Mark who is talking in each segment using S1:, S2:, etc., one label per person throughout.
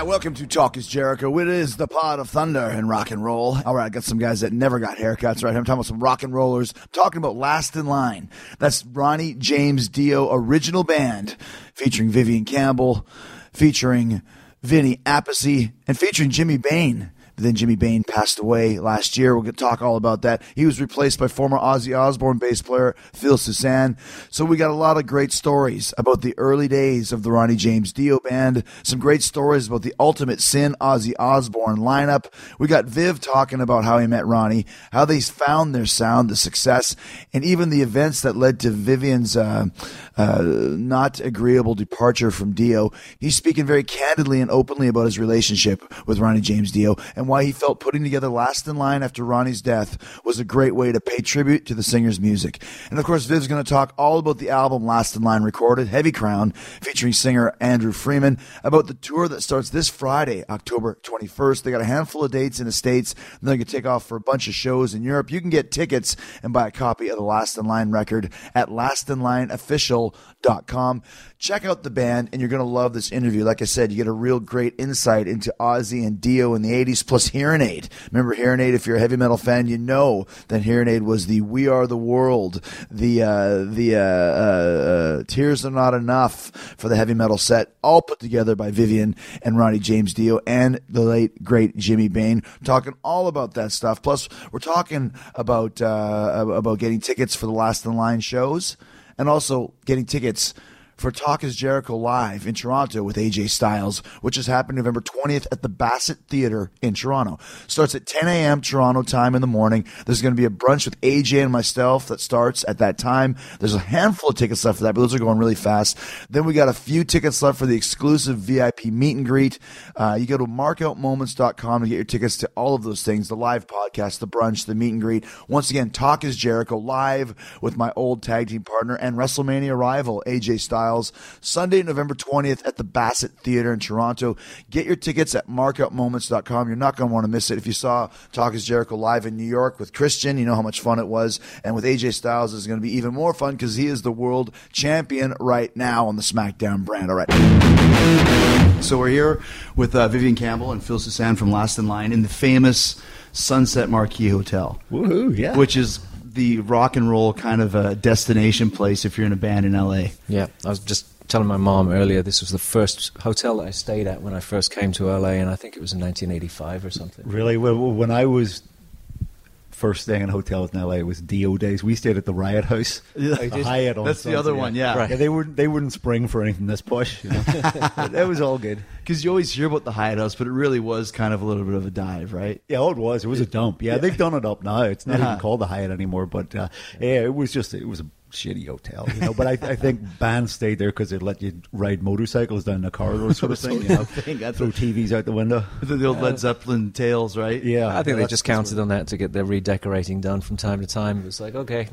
S1: Right, welcome to Talk is Jericho. It is the pod of thunder and rock and roll. All right, I got some guys that never got haircuts right here. I'm talking about some rock and rollers. I'm talking about Last in Line. That's Ronnie James Dio original band featuring Vivian Campbell, featuring Vinnie Appice, and featuring Jimmy Bain. Then Jimmy Bain passed away last year. We'll talk all about that. He was replaced by former Ozzy Osbourne bass player Phil Soussan. So we got a lot of great stories about the early days of the Ronnie James Dio band. Some great stories about the Ultimate Sin Ozzy Osbourne lineup. We got Viv talking about how he met Ronnie, how they found their sound, the success, and even the events that led to Vivian's uh, uh, not agreeable departure from Dio. He's speaking very candidly and openly about his relationship with Ronnie James Dio and why he felt putting together Last in Line after Ronnie's death was a great way to pay tribute to the singer's music. And of course, Viv's going to talk all about the album Last in Line recorded, Heavy Crown, featuring singer Andrew Freeman, about the tour that starts this Friday, October 21st. They got a handful of dates in the States, and they're going to take off for a bunch of shows in Europe. You can get tickets and buy a copy of the Last in Line record at lastinlineofficial.com. Check out the band, and you're going to love this interview. Like I said, you get a real great insight into Ozzy and Dio in the 80s, plus Hearing Aid. Remember Hearing Aid? If you're a heavy metal fan, you know that Hearing Aid was the We Are the World, the uh, the uh, uh, uh, Tears Are Not Enough for the heavy metal set, all put together by Vivian and Ronnie James Dio and the late great Jimmy Bain. Talking all about that stuff. Plus, we're talking about uh, about getting tickets for the Last in Line shows, and also getting tickets for Talk is Jericho Live in Toronto with AJ Styles, which is happening November 20th at the Bassett Theatre in Toronto. Starts at 10 a.m. Toronto time in the morning. There's going to be a brunch with AJ and myself that starts at that time. There's a handful of tickets left for that, but those are going really fast. Then we got a few tickets left for the exclusive VIP meet and greet. Uh, you go to markoutmoments.com to get your tickets to all of those things the live podcast, the brunch, the meet and greet. Once again, Talk is Jericho live with my old tag team partner and WrestleMania rival, AJ Styles. Sunday, November 20th at the Bassett Theatre in Toronto. Get your tickets at markoutmoments.com. You're not going to want to miss it. If you saw Talk is Jericho live in New York with Christian, you know how much fun it was. And with AJ Styles, it's going to be even more fun because he is the world champion right now on the SmackDown brand. All right. So we're here with uh, Vivian Campbell and Phil Soussan from Last in Line in the famous Sunset Marquis Hotel.
S2: Woohoo, yeah.
S1: Which is the rock and roll kind of a destination place if you're in a band in LA.
S2: Yeah, I was just telling my mom earlier this was the first hotel that I stayed at when I first came to LA, and I think it was in 1985 or something.
S3: Really? When when I was first staying in a hotel in LA, was Dio days. We stayed at the Riot House,
S1: Yeah.
S3: the Hyatt. On
S1: That's the other one, yeah.
S3: yeah. They wouldn't they wouldn't spring for anything this push. You know? But that was all good.
S1: Because you always hear about the Hyatt House, but it really was kind of a little bit of a dive, right?
S3: Yeah, oh, it was. It was a dump. Yeah, they've done it up now. It's not
S1: Yeah.
S3: even called the Hyatt anymore. But uh, yeah, it was just it was a shitty hotel, you know. But I, I think bands stayed there because they let you ride motorcycles down the corridor, sort of thing. You know,
S1: thing. That's
S3: throw TVs out the window.
S1: The, the old Led Zeppelin tales, right?
S3: Yeah,
S2: I think they just counted on that to get their redecorating done from time to time. It was like, okay,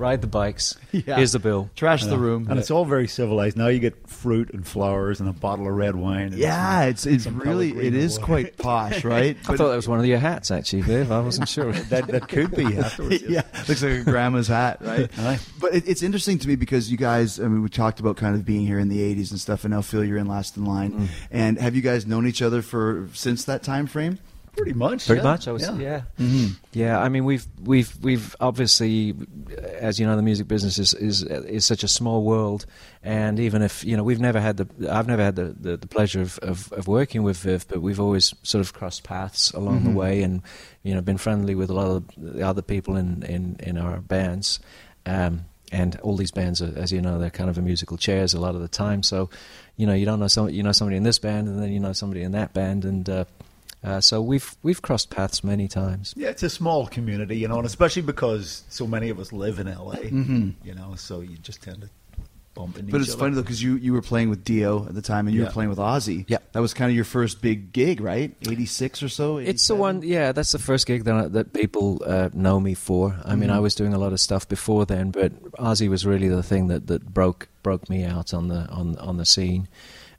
S2: ride the bikes.
S1: Yeah.
S2: Here's the bill.
S1: Trash the room.
S3: and it's all very civilized. Now you get fruit and flowers and a bottle of red wine. and
S1: yeah,
S3: some-
S1: it's it's really it is
S3: water.
S1: quite posh, right?
S2: I thought that was one of your hats, actually, Viv. I wasn't sure.
S3: that that could be afterwards.
S1: yeah, looks like a grandma's hat, right?
S3: Aye.
S1: but it, it's interesting to me because you guys, I mean, we talked about kind of being here in the '80s and stuff, and now Phil, you're in Last in Line,
S3: Mm.
S1: and have you guys known each other for since that time frame?
S3: Pretty much.
S2: Pretty
S3: yeah.
S2: much, I was.
S3: Yeah.
S2: Yeah, yeah. I mean, we've we've we've obviously, as you know, the music business is is is such a small world, and even if you know, we've never had the I've never had the, the, the pleasure of, of, of working with Viv, but we've always sort of crossed paths along the way, and you know, been friendly with a lot of the other people in in, in our bands. Um, and all these bands, are, as you know, they're kind of a musical chairs a lot of the time. So, you know, you don't know some, you know somebody in this band, and then you know somebody in that band, and uh, uh, so we've we've crossed paths many times.
S3: Yeah, it's a small community, you know, and especially because so many of us live in LA, you know, so you just tend to bump into
S1: But it's
S3: other.
S1: funny though because you you were playing with Dio at the time, and you were playing with Ozzy.
S2: Yeah.
S1: that was kind of your first big gig, right? '86 or so.
S2: It's the one, yeah. That's the first gig that I, that people uh, know me for. I mean, I was doing a lot of stuff before then, but Ozzy was really the thing that, that broke broke me out on the on on the scene.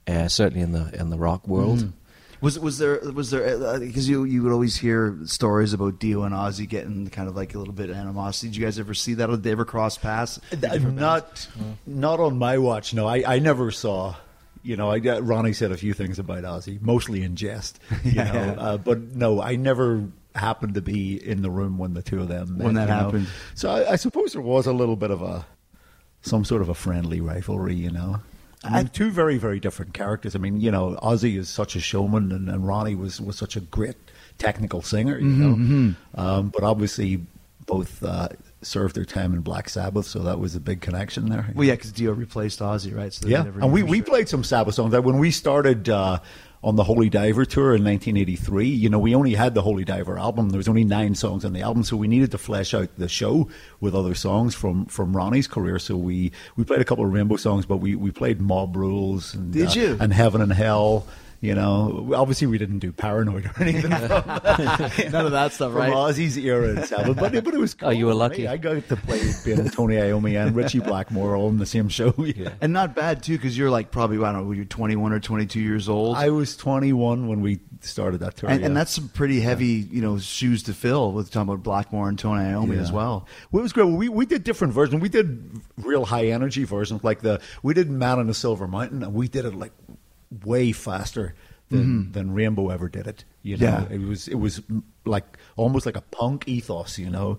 S2: Uh, certainly in the in the rock world.
S1: Was was there was there because you you would always hear stories about Dio and Ozzy getting kind of like a little bit of animosity. Did you guys ever see that? Did they ever cross paths?
S3: Uh, not not on my watch. No, I, I never saw. You know, I Ronnie said a few things about Ozzy, mostly in jest. You
S1: Yeah.
S3: know, uh, but no, I never happened to be in the room when the two of them met,
S1: When that
S3: you know.
S1: happened.
S3: So I, I suppose there was a little bit of a some sort of a friendly rivalry. You know. I mean, two very, very different characters. I mean, you know, Ozzy is such a showman, and, and Ronnie was, was such a great technical singer, you know. Um, but obviously, both uh, served their time in Black Sabbath, so that was a big connection there.
S1: Well, yeah, because Dio replaced Ozzy, right? So
S3: yeah. And we, we
S1: sure.
S3: played some Sabbath songs. That when we started uh, on the Holy Diver tour in 1983, you know, we only had the Holy Diver album. There was only nine songs on the album, so we needed to flesh out the show with other songs from, from Ronnie's career. So we, we played a couple of Rainbow songs, but we, we played Mob Rules and,
S1: Did
S3: uh,
S1: you?
S3: and Heaven and Hell. You know, obviously we didn't do Paranoid or anything from,
S1: None of that stuff,
S3: from
S1: right?
S3: Ozzy's era and Sabbath, but, but it was cool.
S2: Oh, you were lucky.
S3: me. I got to play being Tony Iommi and Ritchie Blackmore all in the same show. Yeah.
S1: And not bad too, because you're like probably I don't know, you're 21 or 22 years old,
S3: I was 21 when we started that tour.
S1: and,
S3: yeah.
S1: and that's some pretty heavy, you know, shoes to fill with talking about Blackmore and Tony Iommi
S3: Yeah.
S1: as well.
S3: Well, it was great. We we did different versions. We did real high energy versions, like the we did Man on the Silver Mountain, and we did it like way faster than than Rainbow ever did it. You know,
S1: Mm-hmm. Yeah.
S3: it was it was like almost like a punk ethos. You know.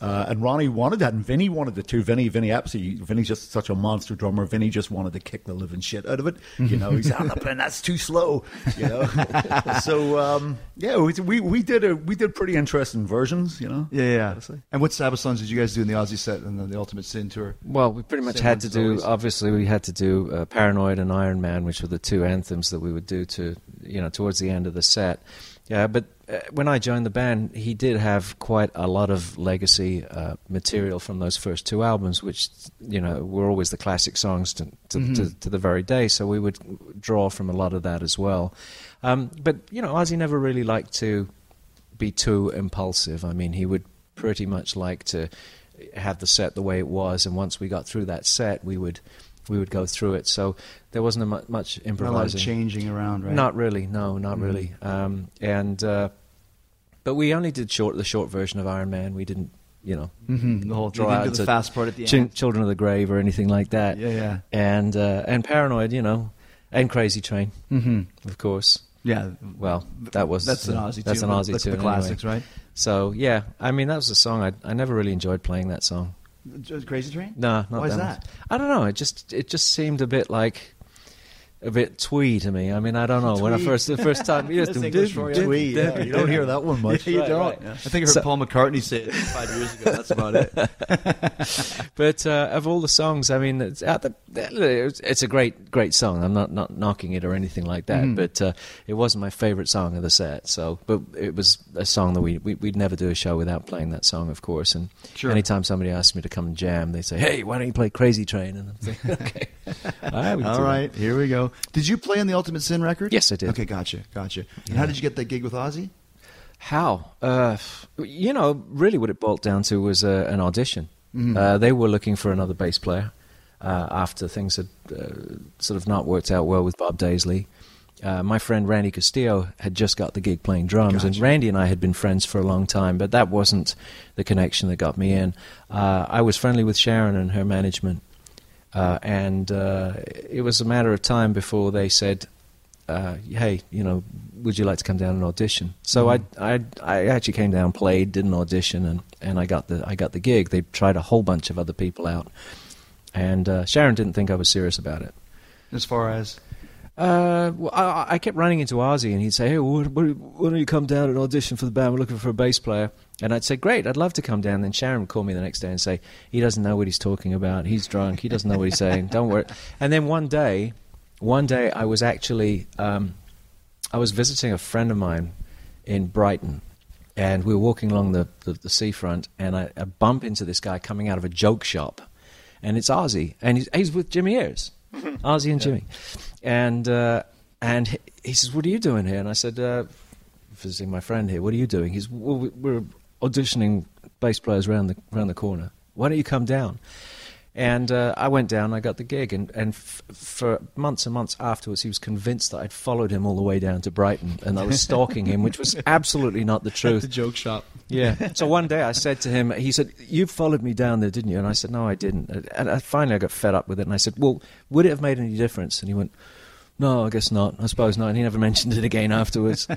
S3: Uh, and Ronnie wanted that, and Vinny wanted it too. Vinny, Vinny, absolutely. Vinny's just such a monster drummer. Vinny just wanted to kick the living shit out of it. You know, he's said, "I'm not playing. That's too slow." You know. so um, yeah, we, we we did a we did pretty interesting versions. You know.
S1: Yeah, yeah.
S3: Honestly.
S1: And what Sabbath songs did you guys do in the Ozzy set and the, the Ultimate Sin tour?
S2: Well, we pretty much
S1: Same
S2: had to do.
S1: always.
S2: Obviously, we had to do uh, "Paranoid" and "Iron Man," which were the two anthems that we would do to, you know, towards the end of the set. Yeah, but when I joined the band, he did have quite a lot of legacy uh, material from those first two albums, which you know were always the classic songs to to, to, to the very day. So we would draw from a lot of that as well. Um, but you know, Ozzy never really liked to be too impulsive. I mean, he would pretty much like to have the set the way it was, and once we got through that set, we would we would go through it. So there wasn't a mu- much
S1: Not a lot of
S2: improvising.
S1: changing around, right?
S2: Not really, no, not really. Um, and uh, but we only did short the short version of Iron Man. We didn't, you know,
S1: Mhm, the whole
S2: draw out
S1: the fast part at the
S2: Ch-
S1: end.
S2: Children of the Grave or anything like that.
S1: Yeah, yeah.
S2: And uh, and Paranoid, you know, and Crazy Train,
S1: Mm-hmm.
S2: of course.
S1: Yeah,
S2: well, that was
S1: that's an Ozzy.
S2: That's
S1: tune,
S2: an Ozzy
S1: that's
S2: tune.
S1: the
S2: anyway.
S1: classics, right?
S2: So yeah, I mean that was a song I I never really enjoyed playing that song.
S1: Crazy Train.
S2: No, not
S1: Why is
S2: that.
S1: that?
S2: I don't know. It just it just seemed a bit like a bit twee to me. I mean, I don't know. When I first the first time, you just
S1: That's English for you.
S3: Twee, yeah, you don't hear that one much.
S1: you
S2: Right,
S1: don't.
S2: right.
S1: I think I heard
S2: So-
S1: Paul McCartney say it five years ago. That's about it.
S2: But uh, of all the songs, I mean, it's, the, it's a great great song. I'm not not knocking it or anything like that.
S1: Mm-hmm.
S2: But uh, it wasn't my favorite song of the set. So, but it was a song that we, we we'd never do a show without playing that song, of course. And
S1: Sure.
S2: anytime somebody asks me to come and jam, they say, "Hey, why don't you play Crazy Train?" And I'm thinking, "Okay, all right,
S1: All
S2: do that."
S1: right, here we go. Did you play on the Ultimate Sin record?
S2: Yes, I did.
S1: Okay, gotcha, gotcha. And how did you get that gig with Ozzy?
S2: How? Uh, you know, really, what it boiled down to was uh, an audition. Uh, they were looking for another bass player uh, after things had uh, sort of not worked out well with Bob Daisley. Uh, my friend Randy Castillo had just got the gig playing drums, and Randy and I had been friends for a long time, but that wasn't the connection that got me in. Uh, I was friendly with Sharon and her management, uh, and uh, it was a matter of time before they said, uh, "Hey, you know, would you like to come down and audition?" So I, I, I actually came down, played, did an audition, and, and I got the I got the gig. They tried a whole bunch of other people out, and uh, Sharon didn't think I was serious about it.
S1: As far as
S2: Uh, well, I, I kept running into Ozzy, and he'd say, "Hey, why don't you come down and audition for the band? We're looking for a bass player." And I'd say, "Great, I'd love to come down." Then Sharon would call me the next day and say, "He doesn't know what he's talking about. He's drunk. He doesn't know what he's saying. Don't worry." And then one day, one day, I was actually, um, I was visiting a friend of mine in Brighton, and we were walking along the, the, the seafront, and I, I bump into this guy coming out of a joke shop, and it's Ozzy, and he's, he's with Jimmy Ayers, Ozzy and Jimmy, and uh, and he, he says, "What are you doing here?" And I said, uh, "Visiting my friend here. What are you doing?" He's, "Well, we're auditioning bass players around the around the corner. Why don't you come down?" And uh, I went down, I got the gig, and, and f- for months and months afterwards, he was convinced that I'd followed him all the way down to Brighton and I was stalking him, which was absolutely not the truth.
S1: the
S2: truth.
S1: joke shop.
S2: Yeah. So one day I said to him, he said, "You followed me down there, didn't you?" And I said, "No, I didn't." And I, finally, I got fed up with it, and I said, "Well, would it have made any difference?" And he went, "No, I guess not. I suppose not." He never mentioned it again afterwards.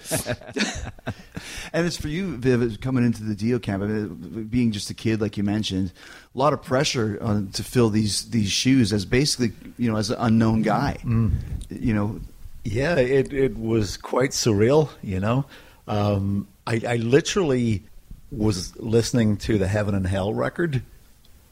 S1: And it's for you, Viv, coming into the Dio camp. I mean, being just a kid, like you mentioned, a lot of pressure on, to fill these these shoes as basically, you know, as an unknown guy. You know,
S3: Yeah, it, it was quite surreal, you know. Um, I, I literally was listening to the Heaven and Hell record.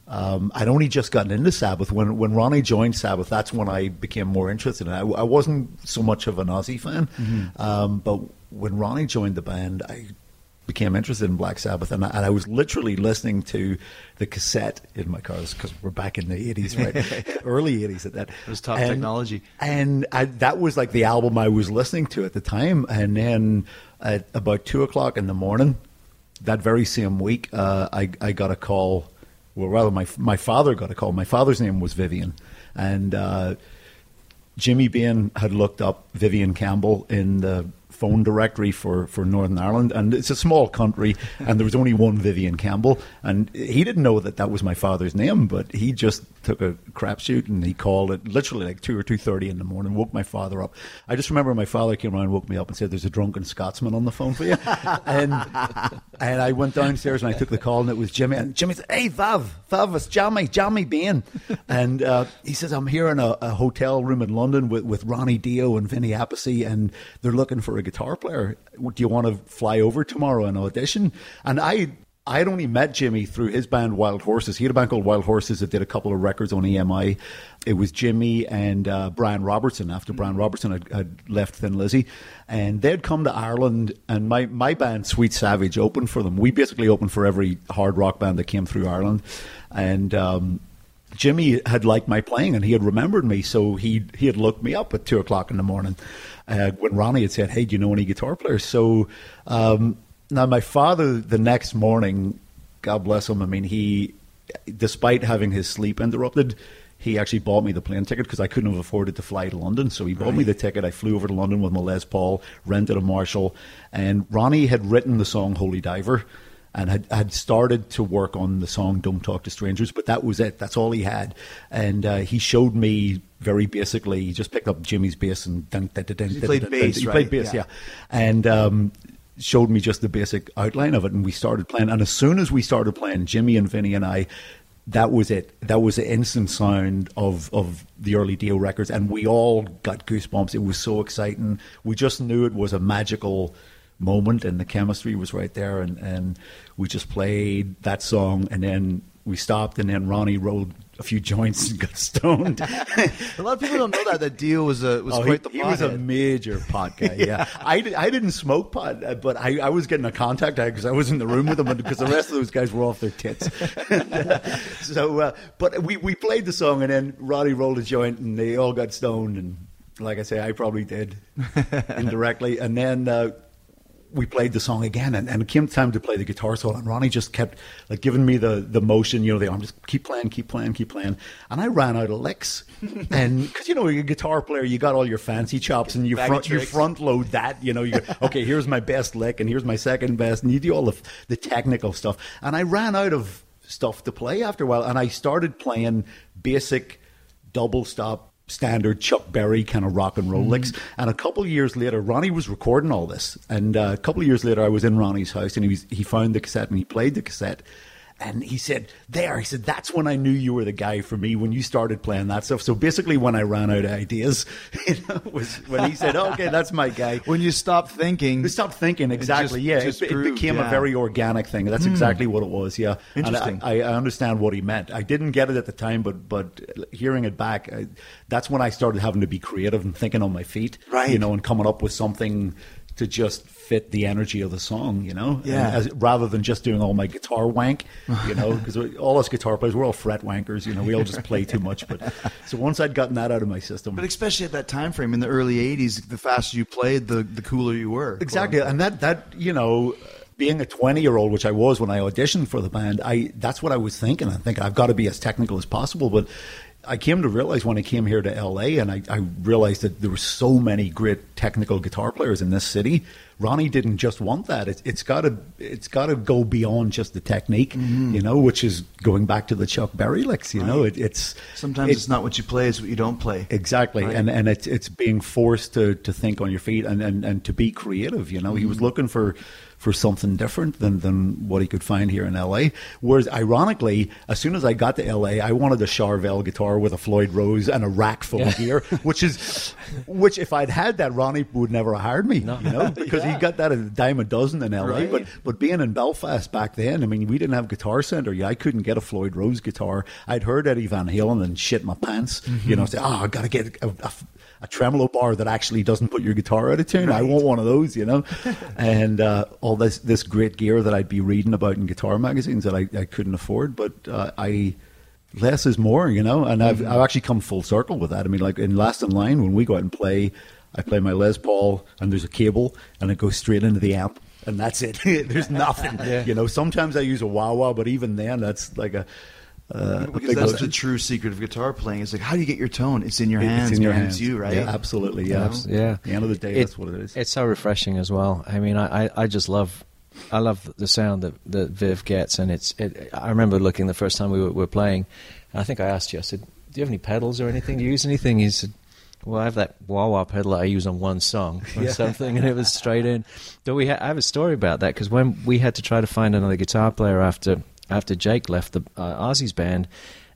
S3: Um, I'd only just gotten into Sabbath. When when Ronnie joined Sabbath, that's when I became more interested in it. I, I wasn't so much of an Ozzy fan, um, but when Ronnie joined the band, I became interested in Black Sabbath, and I, and I was literally listening to the cassette in my car because we're back in the eighties, right? Early eighties at that.
S1: It was top
S3: And-
S1: technology.
S3: and I, that was like the album I was listening to at the time. And then at about two o'clock in the morning, that very same week, uh, I, I got a call. Well, rather, my my father got a call. My father's name was Vivian, and uh, Jimmy Bain had looked up Vivian Campbell in the phone directory for, for Northern Ireland, and it's a small country, and there was only one Vivian Campbell, and he didn't know that that was my father's name, but he just took a crapshoot and he called it literally like two or two thirty in the morning, woke my father up. I just remember my father came around, woke me up, and said, "There's a drunken Scotsman on the phone for you," and and I went downstairs and I took the call, and it was Jimmy, and Jimmy said, "Hey, Vav, Vav, it's Jammy, Jammy Bain," and uh, he says, "I'm here in a, a hotel room in London with with Ronnie Dio and Vinny Appice, and they're looking for a guitar player. Do you want to fly over tomorrow and audition?" And I. I had only met Jimmy through his band Wild Horses. He had a band called Wild Horses that did a couple of records on EMI. It was Jimmy and uh, Brian Robertson after Brian Robertson had, had left Thin Lizzy. And they'd come to Ireland, and my, my band, Sweet Savage, opened for them. We basically opened for every hard rock band that came through Ireland. And um, Jimmy had liked my playing and he had remembered me, so he he had looked me up at two o'clock in the morning uh, when Ronnie had said, "Hey, do you know any guitar players?" So um, now my father the next morning, God bless him. I mean, he, despite having his sleep interrupted. He actually bought me the plane ticket because I couldn't have afforded to fly to London. So he bought me the ticket. I flew over to London with my Les Paul, rented a Marshall, and Ronnie had written the song "Holy Diver." and had, had started to work on the song "Don't Talk to Strangers," but that was it. That's all he had, and uh, he showed me very basically. He just picked up Jimmy's bass and dun, dun, dun, dun,
S1: He
S3: dun,
S1: played
S3: dun, dun,
S1: bass,
S3: He
S1: right?
S3: played bass,
S1: Yeah.
S3: yeah, and um, showed me just the basic outline of it, and we started playing. And as soon as we started playing, Jimmy and Vinny and I. That was it. That was the instant sound of, of the early Dio records, and we all got goosebumps. It was so exciting. We just knew it was a magical moment and the chemistry was right there and, and we just played that song and then we stopped and then Ronnie rolled a few joints and got stoned.
S1: a lot of people don't know that that Dio was a was
S3: Oh,
S1: quite
S3: he,
S1: the
S3: he was a major pot guy. Yeah, I, did, I didn't smoke pot, uh, but I, I was getting a contact because I was in the room with him because the rest of those guys were off their tits. so, uh, but we, we played the song and then Ronnie rolled a joint and they all got stoned and like I say, I probably did indirectly. And then uh, we played the song again, and, and it came time to play the guitar solo, and Ronnie just kept like giving me the the motion, you know, the arm, just keep playing, keep playing, keep playing, and I ran out of licks, and because you know you're a guitar player, you got all your fancy chops, and you
S1: Bag
S3: front you front load that, you know, you go, okay, here's my best lick, and here's my second best, and you do all the the technical stuff, and I ran out of stuff to play after a while, and I started playing basic double stop standard Chuck Berry kind of rock and roll licks. And a couple of years later, Ronnie was recording all this. And uh, a couple of years later, I was in Ronnie's house and he was, he found the cassette and he played the cassette. And he said, "There," he said, "That's when I knew you were the guy for me when you started playing that stuff." So basically, when I ran out of ideas, you know, was when he said, oh, "Okay, that's my guy."
S1: When you stop thinking,
S3: You stopped thinking exactly.
S1: just-
S3: yeah,
S1: just
S3: it, it became
S1: yeah.
S3: A very organic thing. That's hmm. exactly what it was. Yeah,
S1: Interesting.
S3: I, I understand what he meant. I didn't get it at the time, but but hearing it back, I, that's when I started having to be creative and thinking on my feet.
S1: Right.
S3: You know, and coming up with something to just fit the energy of the song. You know.
S1: Yeah.
S3: As, rather than just doing all my guitar wank. You know, because all us guitar players, we're all fret wankers. You know, we all just play too much. But so once I'd gotten that out of my system,
S1: but especially at that time frame in the early '80s, the faster you played, the the cooler you were.
S3: Exactly, and that that you know, being a twenty year old, which I was when I auditioned for the band, I that's what I was thinking. I'm thinking I've got to be as technical as possible, but. I came to realize when I came here to LA, and I, I realized that there were so many great technical guitar players in this city. Ronnie didn't just want that; it, it's got to it's got to go beyond just the technique, you know, which is going back to the Chuck Berry licks. You know, it, it's
S1: Sometimes
S3: it-
S1: it's not what you play; it's what you don't play.
S3: Exactly,
S1: Right.
S3: and and it's it's being forced to, to think on your feet and, and, and to be creative. You know, he
S1: Mm-hmm.
S3: was looking for for something different than, than what he could find here in L.A. Whereas, ironically, as soon as I got to L.A., I wanted a Charvel guitar with a Floyd Rose and a rack full of gear, which is which if I'd had that, Ronnie would never have hired me. You know, because he got that at a dime a dozen in L.A.
S1: Right.
S3: But but being in Belfast back then, I mean, we didn't have Guitar Center. Yeah, I couldn't get a Floyd Rose guitar. I'd heard Eddie Van Halen and shit my pants. You mm-hmm. know, say, oh, I got to get a, a, a tremolo bar that actually doesn't put your guitar out of tune. I want one of those, you know. and uh, all this this great gear that I'd be reading about in guitar magazines that I, I couldn't afford. But uh, I less is more, you know. And I've I've actually come full circle with that. I mean, like in Last in Line when we go out and play. I play my Les Paul, and there's a cable, and it goes straight into the amp, and that's it. there's nothing. You know, sometimes I use a wah wah, but even then, that's like a. Uh,
S1: Because that's the true secret of guitar playing. It's like, how do you get your tone? It's in your
S3: It's
S1: hands,
S3: in your hands.
S1: You, right?
S3: Yeah, absolutely. Yeah,
S2: yeah.
S3: At the end of the day,
S2: It-
S3: that's what it is.
S2: It's so refreshing as well. I mean, I, I, I just love, I love the sound that, that Viv gets, and it's. It, I remember looking the first time we were, were playing, and I think I asked you. I said, "Do you have any pedals or anything? Do you use anything?" He said. Well, I have that wah wah pedal I use on one song or something, and it was straight in. But we, ha- I have a story about that because when we had to try to find another guitar player after after Jake left the uh, Ozzy's band,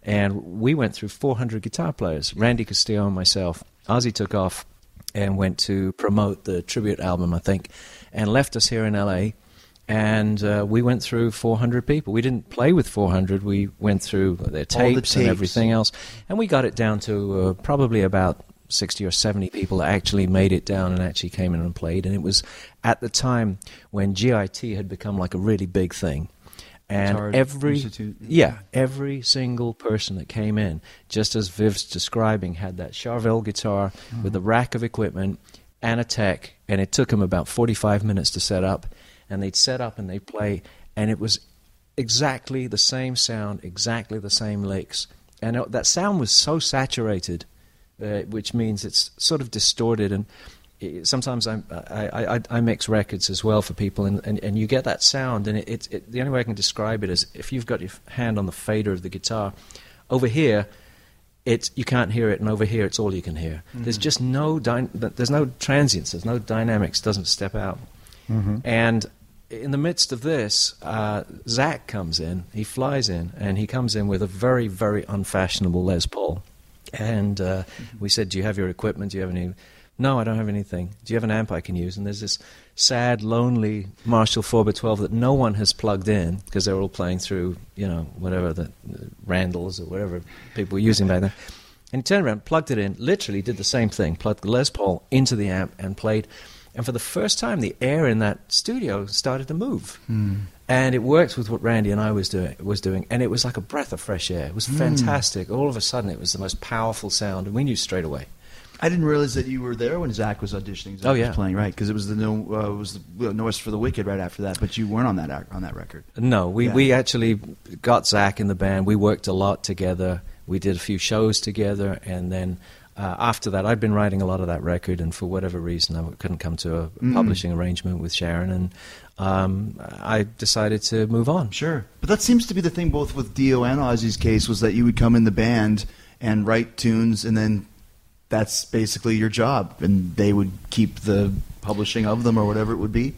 S2: and we went through 400 guitar players, Randy Castillo and myself. Ozzy took off and went to promote the tribute album, I think, and left us here in LA. And uh, we went through 400 people. We didn't play with 400. We went through their
S1: All the
S2: tapes, and everything else, and we got it down to uh, probably about 60 or 70 people that actually made it down and actually came in and played. And it was at the time when GIT had become like a really big thing. And
S1: Guitar
S2: every
S1: Institute.
S2: yeah, every single person that came in, just as Viv's describing, had that Charvel guitar with a rack of equipment and a tech, and it took them about 45 minutes to set up. And they'd set up and they'd play, and it was exactly the same sound, exactly the same licks. And it- that sound was so saturated, uh, which means it's sort of distorted. And sometimes I'm, I, I, I- I mix records as well for people, and, and, and you get that sound. And it, it, it, the only way I can describe it is if you've got your hand on the fader of the guitar, over here, it's you can't hear it, and over here, it's all you can hear. There's just no there's no transients, there's no dynamics, doesn't step out. And in the midst of this, uh, Zakk comes in. He flies in, and he comes in with a very, very unfashionable Les Paul. And uh, we said, "Do you have your equipment? Do you have any?" No, I don't have anything. Do you have an amp I can use? And there's this sad, lonely Marshall 4x12 that no one has plugged in because they're all playing through, you know, whatever the the Randalls or whatever people were using back then. And he turned around, plugged it in, literally did the same thing, plugged the Les Paul into the amp and played. And for the first time, the air in that studio started to move. Hmm. And it worked with what Randy and I was doing, was doing. And it was like a breath of fresh air. It was hmm. fantastic. All of a sudden, it was the most powerful sound. And we knew straight away.
S1: I didn't realize that you were there when Zakk was auditioning. Zakk
S2: Oh, yeah.
S1: was playing right because it was the no uh, was the No Rest for the Wicked right after that, but you weren't on that on that record.
S2: No, we,
S1: Yeah.
S2: we actually got Zakk in the band. We worked a lot together. We did a few shows together, and then uh, after that, I'd been writing a lot of that record, and for whatever reason, I couldn't come to a
S1: Mm.
S2: publishing arrangement with Sharon, and um, I decided to move on.
S1: Sure, but that seems to be the thing both with Dio and Ozzy's case was that you would come in the band and write tunes, and then that's basically your job, and they would keep the publishing of them or whatever it would be.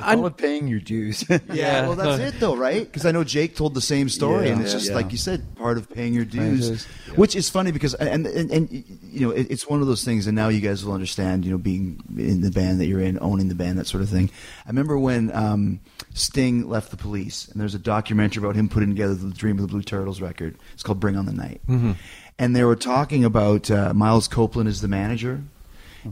S2: I,
S3: Call it paying your dues.
S1: Yeah, well, that's it though, right? Because I know Jake told the same story,
S3: Yeah,
S1: and it's
S3: yeah,
S1: just
S3: yeah.
S1: like you said, part of paying your dues,
S2: dues,
S1: which is funny because and, and and you know it, it's one of those things, and now you guys will understand, you know, being in the band that you're in, owning the band, that sort of thing. I remember when um, Sting left the Police, and there's a documentary about him putting together the Dream of the Blue Turtles record. It's called Bring on the Night, and they were talking about uh, Miles Copeland is the manager.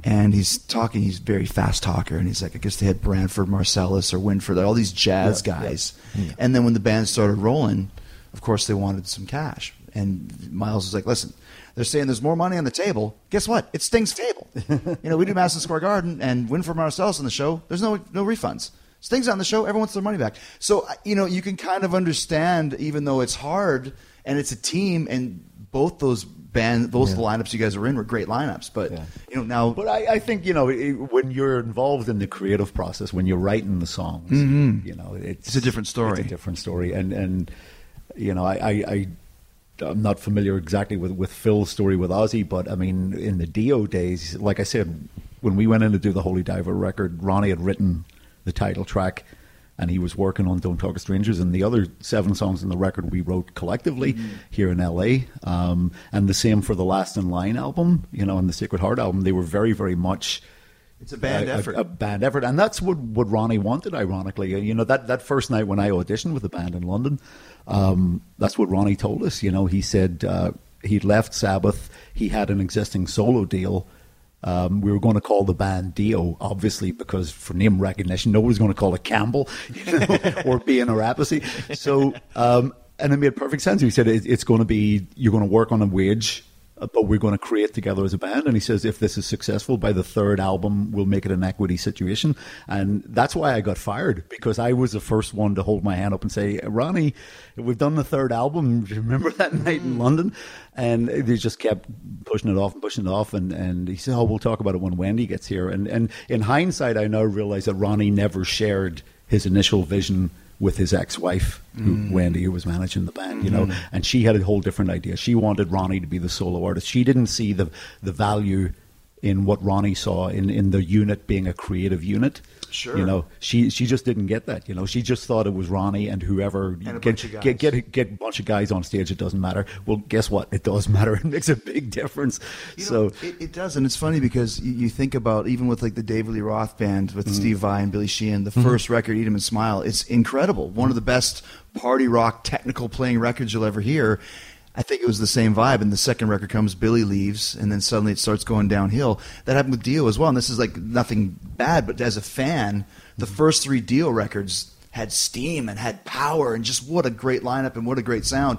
S1: And he's talking. He's a very fast talker, and he's like, I guess they had Branford Marsalis or Winford, all these jazz
S3: Yeah, yeah.
S1: guys. And then when the band started rolling, of course they wanted some cash. And Miles was like, "Listen, they're saying there's more money on the table. Guess what? It's Sting's table. you know, we do Madison Square Garden and Winford Marsalis on the show. There's no no refunds. Sting's on the show. Everyone wants their money back. So uh, you know, you can kind of understand, even though it's hard and it's a team, and both those band, both the lineups you guys were in were great lineups. But
S3: Yeah.
S1: you know, now
S3: But I, I think you know it, when you're involved in the creative process, when you're writing the songs, you know it's,
S1: Mm-hmm. It's a different story.
S3: It's a different story, and and you know I, I, I I'm not familiar exactly with with Phil's story with Ozzy, but I mean in the Dio days, like I said, when we went in to do the Holy Diver record, Ronnie had written the title track. And he was working on "Don't Talk to Strangers," and the other seven songs in the record we wrote collectively
S1: Mm-hmm.
S3: here in LA. Um, and the same for the Last in Line album, you know, and the Sacred Heart album. They were very, very much
S1: it's a band
S3: a,
S1: effort.
S3: A, a band effort, and that's what, what Ronnie wanted. Ironically, you know that that first night when I auditioned with the band in London, um, that's what Ronnie told us. You know, he said uh, he'd left Sabbath. He had an existing solo deal. Um, we were going to call the band Dio, obviously, because for name recognition, nobody's going to call it Campbell, you know, or Bain and Appice. So, um, and it made perfect sense. He said it, it's going to be you're going to work on a wage Uh, but we're going to create together as a band. And he says if this is successful by the third album, we'll make it an equity situation. And that's why I got fired because I was the first one to hold my hand up and say, Ronnie, we've done the third album. Do you Remember that night in mm. London? And they just kept pushing it off and pushing it off. And, and he said, Oh, we'll talk about it when Wendy gets here. And, and in hindsight, I now realize that Ronnie never shared his initial vision with his ex-wife, who, mm. Wendy, who was managing the band, you know, mm. and she had a whole different idea. She wanted Ronnie to be the solo artist. She didn't see the the value in what Ronnie saw in, in the unit being a creative unit.
S1: Sure.
S3: You know, she she just didn't get that. You know, she just thought it was Ronnie and whoever
S1: And
S3: get,
S1: bunch of guys.
S3: get get get a bunch of guys on stage. It doesn't matter. Well, guess what? It does matter. It makes a big difference.
S1: You
S3: so
S1: know, it, it does, and it's funny because you, you think about even with like the David Lee Roth band with mm-hmm. Steve Vai and Billy Sheehan, the mm-hmm. first record, "Eat 'Em and Smile," it's incredible. One of the best party rock technical playing records you'll ever hear. I think it was the same vibe. And the second record comes, Billy leaves, and then suddenly it starts going downhill. That happened with Dio as well. And this is like nothing bad, but as a fan, the mm-hmm. first three Dio records had steam and had power, and just what a great lineup and what a great sound.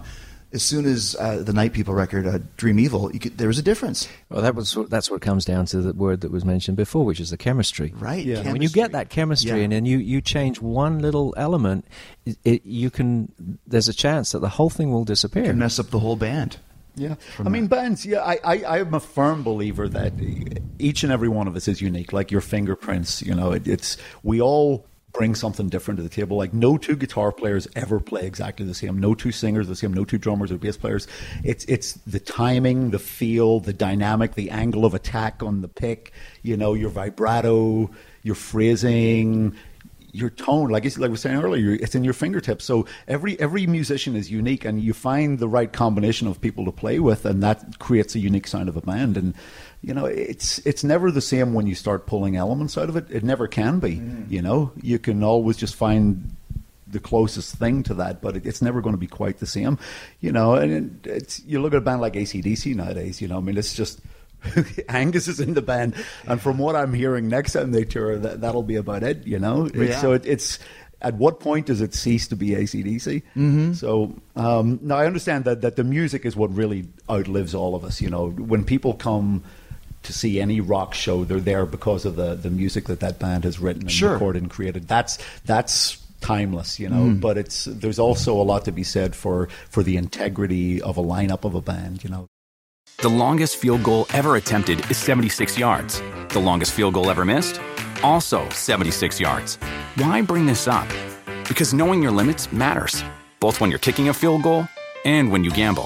S1: As soon as uh, the Night People record, uh, Dream Evil, you could, there was a difference.
S2: Well, that was that's what comes down to the word that was mentioned before, which is the chemistry.
S1: Right.
S3: Yeah.
S2: When you get that chemistry
S1: Yeah.
S2: in and you, you change one little element, it, it, you can. There's a chance that the whole thing will disappear.
S1: can mess up the whole band.
S3: Yeah, I mean bands. Yeah, I, I I am a firm believer that each and every one of us is unique, like your fingerprints. You know, it, it's we all bring something different to the table. Like no two guitar players ever play exactly the same. No two singers the same. No two drummers or bass players. It's it's the timing, the feel, the dynamic, the angle of attack on the pick. You know, your vibrato, your phrasing your tone, like it's, like we were saying earlier, it's in your fingertips. So every every musician is unique, and you find the right combination of people to play with, and that creates a unique sound of a band. And you know, it's it's never the same when you start pulling elements out of it. It never can be. You know, you can always just find the closest thing to that, but it, it's never going to be quite the same. You know, and it, it's you look at a band like ACDC nowadays. You know, I mean, it's just. Angus is in the band, and from what I'm hearing, next time they tour, that, that'll be about it. You know,
S1: Yeah.
S3: so it, it's at what point does it cease to be ACDC? Mm-hmm. So um, now I understand that that the music is what really outlives all of us. You know, when people come to see any rock show, they're there because of the, the music that that band has written and
S1: Sure.
S3: recorded and created. That's that's timeless, you know.
S1: Mm.
S3: But it's there's also a lot to be said for for the integrity of a lineup of a band, you know.
S4: The longest field goal ever attempted is 76 yards. The longest field goal ever missed? Also 76 yards. Why bring this up? Because knowing your limits matters, both when you're kicking a field goal and when you gamble.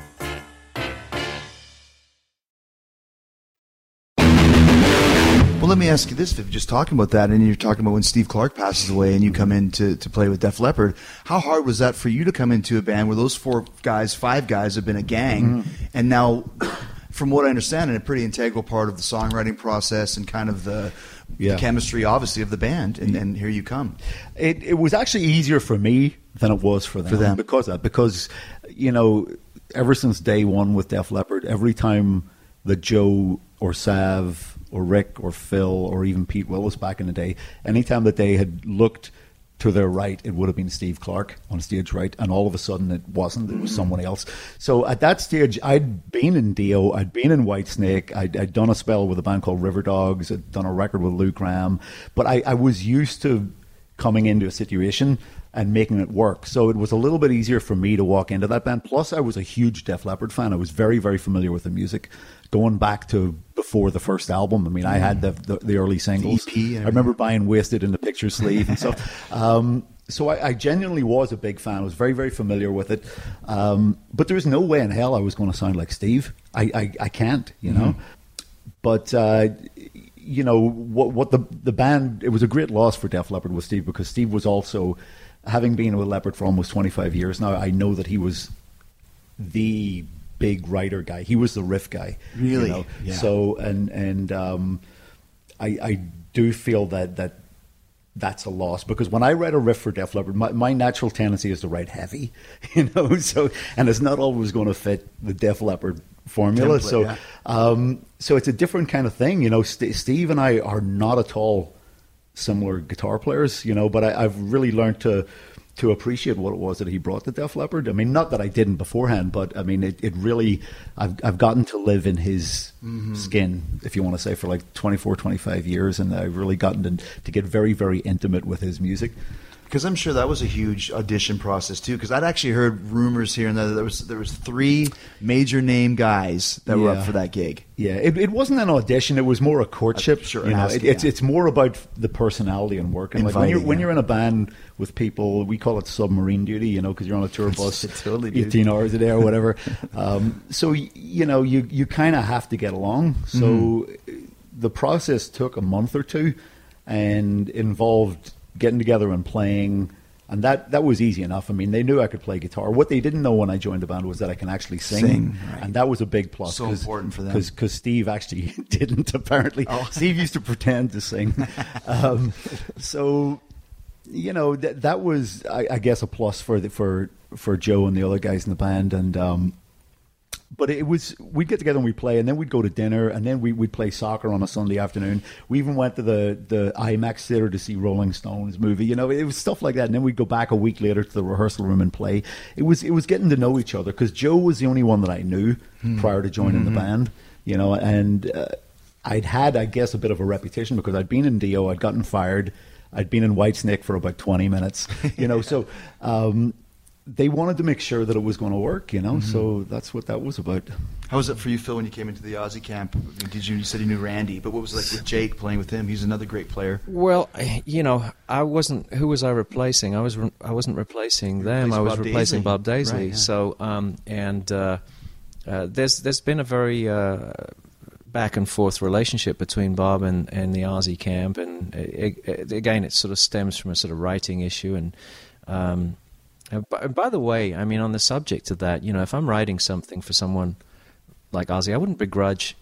S1: Ask you this: just talking about that, and you're talking about when Steve Clark passes away, and you come in to, to play with Def Leppard. How hard was that for you to come into a band where those four guys, five guys, have been a gang, mm-hmm. and now, from what I understand, and a pretty integral part of the songwriting process and kind of the,
S3: Yeah.
S1: the chemistry, obviously, of the band, and, and here you come.
S3: It, it was actually easier for me than it was for them.
S1: For them.
S3: Because of that. Because, you know, ever since day one with Def Leppard, every time that Joe or Sav or Rick or Phil or even Pete Willis back in the day, anytime that they had looked to their right, it would have been Steve Clark on stage right, and all of a sudden it wasn't. It was someone else. So at that stage, I'd been in Dio, I'd been in Whitesnake, I'd, I'd done a spell with a band called Riverdogs, I'd done a record with Lou Gramm, but I, I was used to coming into a situation and making it work. So it was a little bit easier for me to walk into that band. Plus, I was a huge Def Leppard fan. I was very, very familiar with the music going back to before the first album. I mean, I had the, the, the early singles.
S1: EP and
S3: I remember buying Wasted in the picture sleeve and stuff. Um, so I, I genuinely was a big fan. I was very, very familiar with it. Um, but there was no way in hell I was going to sound like Steve. I, I, I can't, you know. But uh, you know what? What the the band? It was a great loss for Def Leppard with Steve because Steve was also, having been with Leppard for almost twenty five years now. I know that he was the big writer guy. He was the riff guy. you
S1: Really?
S3: know?
S1: Yeah.
S3: So and and um, I I do feel that that that's a loss because when I write a riff for Def Leppard, my, my natural tendency is to write heavy, you know. So and it's not always going to fit the Def Leppard formula.
S1: Template,
S3: so
S1: yeah.
S3: um, so it's a different kind of thing, you know. St- Steve and I are not at all similar guitar players, you know. But I, I've really learned to to appreciate what it was that he brought to Def Leppard. I mean, not that I didn't beforehand, but I mean, it, it really I've I've gotten to live in his
S1: Mm-hmm.
S3: skin, if you want to say, for like 24, 25 years, and I've really gotten to, to get very, very intimate with his music.
S1: Because I'm sure that was a huge audition process too. Because I'd actually heard rumors here and there that there was there was three major name guys that were up for that gig.
S3: Yeah, it, it wasn't an audition; it was more a courtship.
S1: Uh, sure,
S3: you know, it, it's
S1: yeah.
S3: it's more about the personality and working. Like when you're when
S1: yeah.
S3: you're in a band with people, we call it submarine duty. You know, because you're on a tour bus,
S1: Totally,
S3: eighteen hours a day or whatever. um, so you know, you you kind of have to get along. So
S1: Mm-hmm.
S3: the process took a month or two, and involved getting together and playing. And that, that was easy enough. I mean, they knew I could play guitar. What they didn't know when I joined the band was that I can actually sing,
S1: Sing, right.
S3: and that was a big plus.
S1: So important for them.
S3: Cause, because Steve actually didn't apparently.
S1: Oh.
S3: Steve used to pretend to sing. um, so, you know, that that was, I, I guess, a plus for the, for for Joe and the other guys in the band. And um, but it was we'd get together and we'd play, and then we'd go to dinner, and then we, we'd play soccer on a Sunday afternoon. We even went to the the IMAX theater to see Rolling Stones movie. You know, it was stuff like that. And then we'd go back a week later to the rehearsal room and play. It was it was getting to know each other because Joe was the only one that I knew prior to joining the band. You know, and uh, I'd had, I guess, a bit of a reputation because I'd been in Dio, I'd gotten fired, I'd been in Whitesnake for about twenty minutes. You know, so. Um, they wanted to make sure that it was going to work, you know. So that's what that was about.
S1: How was it for you, Phil, when you came into the Ozzy camp? Did you, you said you knew Randy, but what was it like with Jake playing with him? He's another great player.
S2: Well, you know, I wasn't. Who was I replacing? I was. Re- I wasn't replacing them. I was
S1: Bob
S2: replacing
S1: Daisley.
S2: Bob Daisley.
S1: Right, yeah.
S2: So, um, and uh, uh, there's there's been a very uh, back and forth relationship between Bob and, and the Ozzy camp, and it, it, again, it sort of stems from a sort of writing issue. And um, and by, by the way, I mean on the subject of that, you know, if I'm writing something for someone like Ozzy, I wouldn't begrudge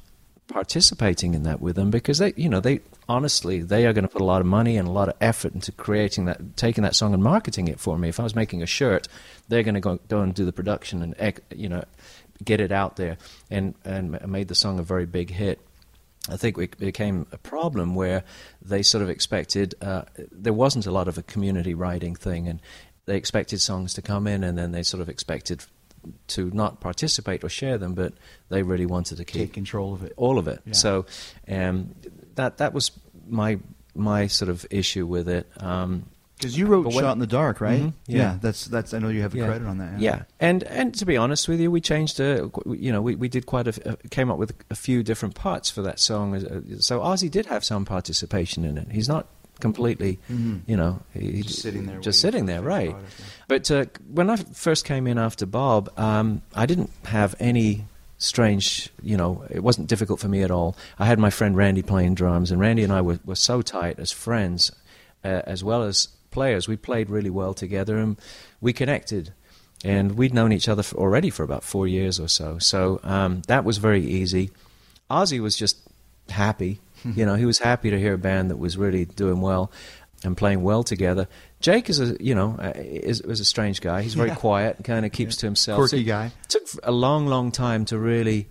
S2: participating in that with them because they, you know, they honestly they are going to put a lot of money and a lot of effort into creating that, taking that song and marketing it for me. If I was making a shirt, they're going to go, go and do the production and you know get it out there and and made the song a very big hit. I think it became a problem where they sort of expected uh, there wasn't a lot of a community writing thing, and they expected songs to come in, and then they sort of expected to not participate or share them, but they really wanted to keep
S1: Take control of it.
S2: all of it.
S1: Yeah.
S2: So um, that that was my my sort of issue with it. Um,
S1: Because you wrote
S2: when-
S1: "Shot in the Dark," right?
S2: Mhm, yeah.
S1: that's that's. I know you have a credit on that.
S2: Yeah. and and to be honest with you, we changed. Uh, qu- you know, we, we did quite a, uh, came up with a few different parts for that song. Uh, So Ozzy did have some participation in it. He's not completely, you know, he,
S1: Mm-hmm. Just sitting there
S2: just sitting there, right? But uh, when I first came in after Bob, um, I didn't have any strange, you know, it wasn't difficult for me at all. I had my friend Randy playing drums, and Randy and I were, were so tight as friends, uh, as well as players. We played really well together, and we connected. And we'd known each other for, already for about four years or so. So um, that was very easy. Ozzy was just happy. you know, he was happy to hear a band that was really doing well and playing well together. Jake is a you know uh, is, is a strange guy. He's very
S1: Yeah.
S2: quiet, kind of keeps to himself.
S1: Quirky
S2: it
S1: guy.
S2: Took a long, long time to really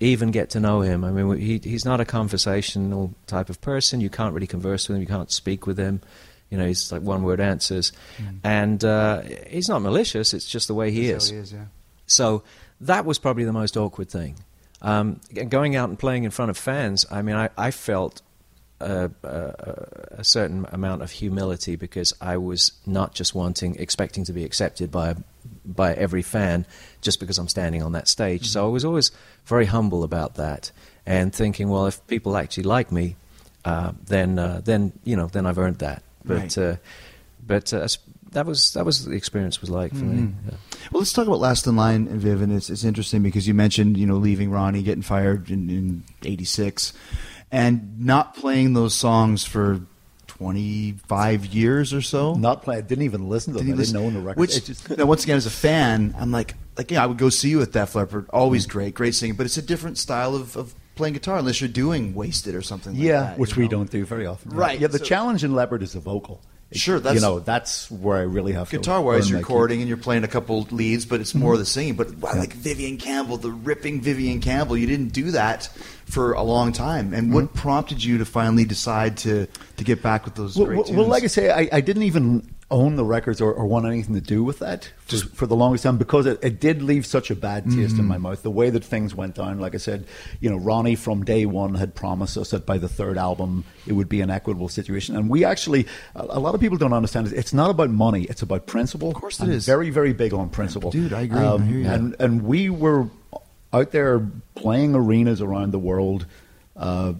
S2: even get to know him. I mean, he he's not a conversational type of person. You can't really converse with him. You can't speak with him. You know, he's like one word answers, and uh, he's not malicious. It's just the way he
S1: That's
S2: is.
S1: he is. Yeah.
S2: So that was probably the most awkward thing. Um, going out and playing in front of fans, I mean, I, I felt a, a, a certain amount of humility because I was not just wanting, expecting to be accepted by by every fan just because I'm standing on that stage. So I was always very humble about that and thinking, well, if people actually like me, uh, then uh, then you know, then I've earned that. But
S1: Right.
S2: uh, but uh, that was that was what the experience was like for me. Mm-hmm. Yeah.
S1: Well, let's talk about Last in Line, Viv, and it's, it's interesting because you mentioned, you know, leaving Ronnie, getting fired in, in 86, and not playing those songs for 25 years or so.
S3: Not play. I didn't even listen to them.
S1: Didn't
S3: I
S1: listen-
S3: didn't know the record.
S1: Which,
S3: just-
S1: now, once again, as a fan, I'm like, like, yeah, I would go see you at Def Leppard. Always mm-hmm. great, great singing, but it's a different style of, of playing guitar unless you're doing Wasted or something like
S3: yeah,
S1: that.
S3: which we
S1: know?
S3: don't do very often.
S1: Right,
S3: Yeah, the
S1: so-
S3: challenge in Leppard is the vocal.
S1: Sure, that's-
S3: you know that's where I really have to
S1: Guitar wise, you're recording and you're playing a couple leads, but it's more of the singing. But wow, like Vivian Campbell, the ripping Vivian Campbell, you didn't do that for a long time. And what mm-hmm. prompted you to finally decide to to get back with those
S3: Well, well, like I say, I, I didn't even own the records or, or want anything to do with that for, for the longest time because it, it did leave such a bad taste
S1: Mm-hmm.
S3: in my mouth. The way that things went down, like I said, you know, Ronnie from day one had promised us that by the third album it would be an equitable situation, and we actually, a, a lot of people don't understand it. It's not about money; it's about principle. Of
S1: course it is.
S3: Very, very big on principle,
S1: Dude, I agree. I hear you.
S3: And and we were out there playing arenas around the world. Uh,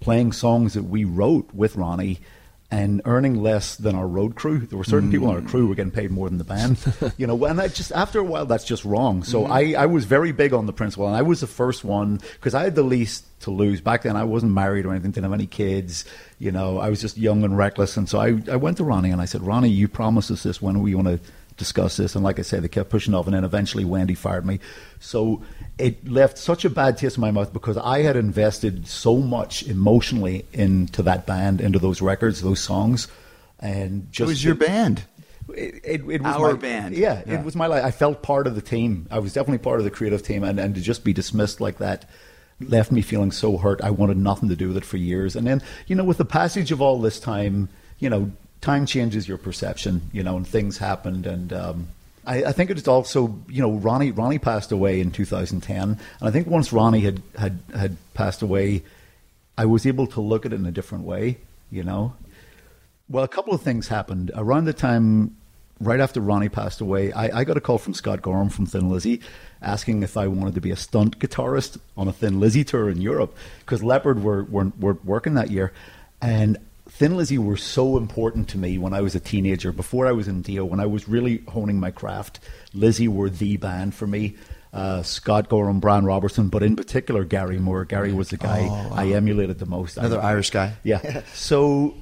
S3: playing songs that we wrote with Ronnie and earning less than our road crew. There were certain people on our mm. crew who were getting paid more than the band. you know, and that just after a while that's just wrong. So mm. I, I was very big on the principle and I was the first one because I had the least to lose. Back then I wasn't married or anything, didn't have any kids. You know, I was just young and reckless and so I, I went to Ronnie and I said, Ronnie, you promised us this when we want to discuss this. And like I said, they kept pushing off, and then eventually Wendy fired me. So it left such a bad taste in my mouth because I had invested so much emotionally into that band, into those records, those songs, and
S1: it
S3: just
S1: was your band.
S3: It, it, it was
S1: Our
S3: my,
S1: band.
S3: Yeah,
S1: Yeah.
S3: it was my life. I felt part of the team. I was definitely part of the creative team, and, and to just be dismissed like that left me feeling so hurt. I wanted nothing to do with it for years. And then, you know, with the passage of all this time, you know, time changes your perception, you know, and things happened. And um, I, I think it's also, you know, Ronnie Ronnie passed away in 2010, and I think once Ronnie had had had passed away, I was able to look at it in a different way, you know. Well, a couple of things happened around the time, right after Ronnie passed away. I, I got a call from Scott Gorham from Thin Lizzy, asking if I wanted to be a stunt guitarist on a Thin Lizzy tour in Europe because Leppard were, were were working that year, and Thin Lizzy were so important to me when I was a teenager. Before I was in Dio, when I was really honing my craft, Lizzy were the band for me. Uh, Scott Gorham, Brian Robertson, but in particular Gary Moore. Gary was the guy I emulated the most.
S1: Another
S3: I-
S1: Irish guy.
S3: yeah. So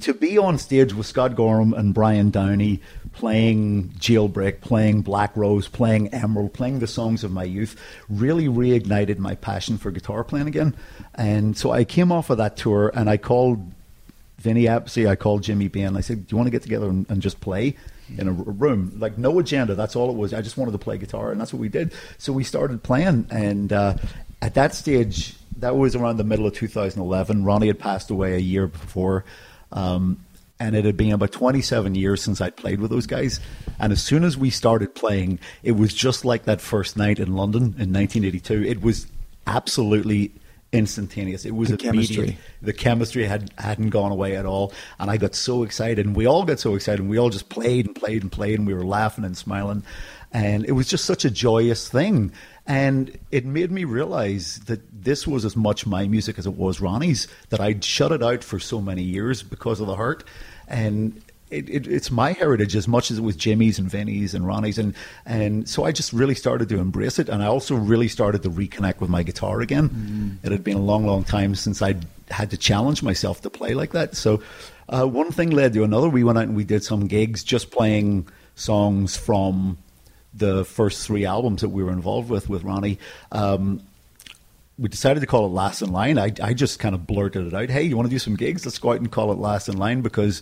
S3: to be on stage with Scott Gorham and Brian Downey playing Jailbreak, playing Black Rose, playing Emerald, playing the songs of my youth really reignited my passion for guitar playing again. And so I came off of that tour and I called Vinny Appice, I called Jimmy Bain. I said, Do you want to get together and, and just play in a room? Like, no agenda. That's all it was. I just wanted to play guitar, and that's what we did. So we started playing. And uh, at that stage, that was around the middle of 2011. Ronnie had passed away a year before. Um, and it had been about 27 years since I'd played with those guys. And as soon as we started playing, it was just like that first night in London in 1982. It was absolutely instantaneous. It was
S5: The chemistry.
S3: The chemistry had hadn't gone away at all, and I got so excited, and we all got so excited, and we all just played and played and played, and we were laughing and smiling, and it was just such a joyous thing. And it made me realize that this was as much my music as it was Ronnie's. That I'd shut it out for so many years because of the hurt, and it, it, it's my heritage as much as it was Jimmy's and Vinny's and Ronnie's, and and so I just really started to embrace it, and I also really started to reconnect with my guitar again. It had been a long, long time since I'd had to challenge myself to play like that. So uh, one thing led to another. We went out and we did some gigs, just playing songs from the first three albums that we were involved with with Ronnie. Um, we decided to call it Last in Line. I, I just kind of blurted it out. Hey, you want to do some gigs? Let's go out and call it Last in Line because,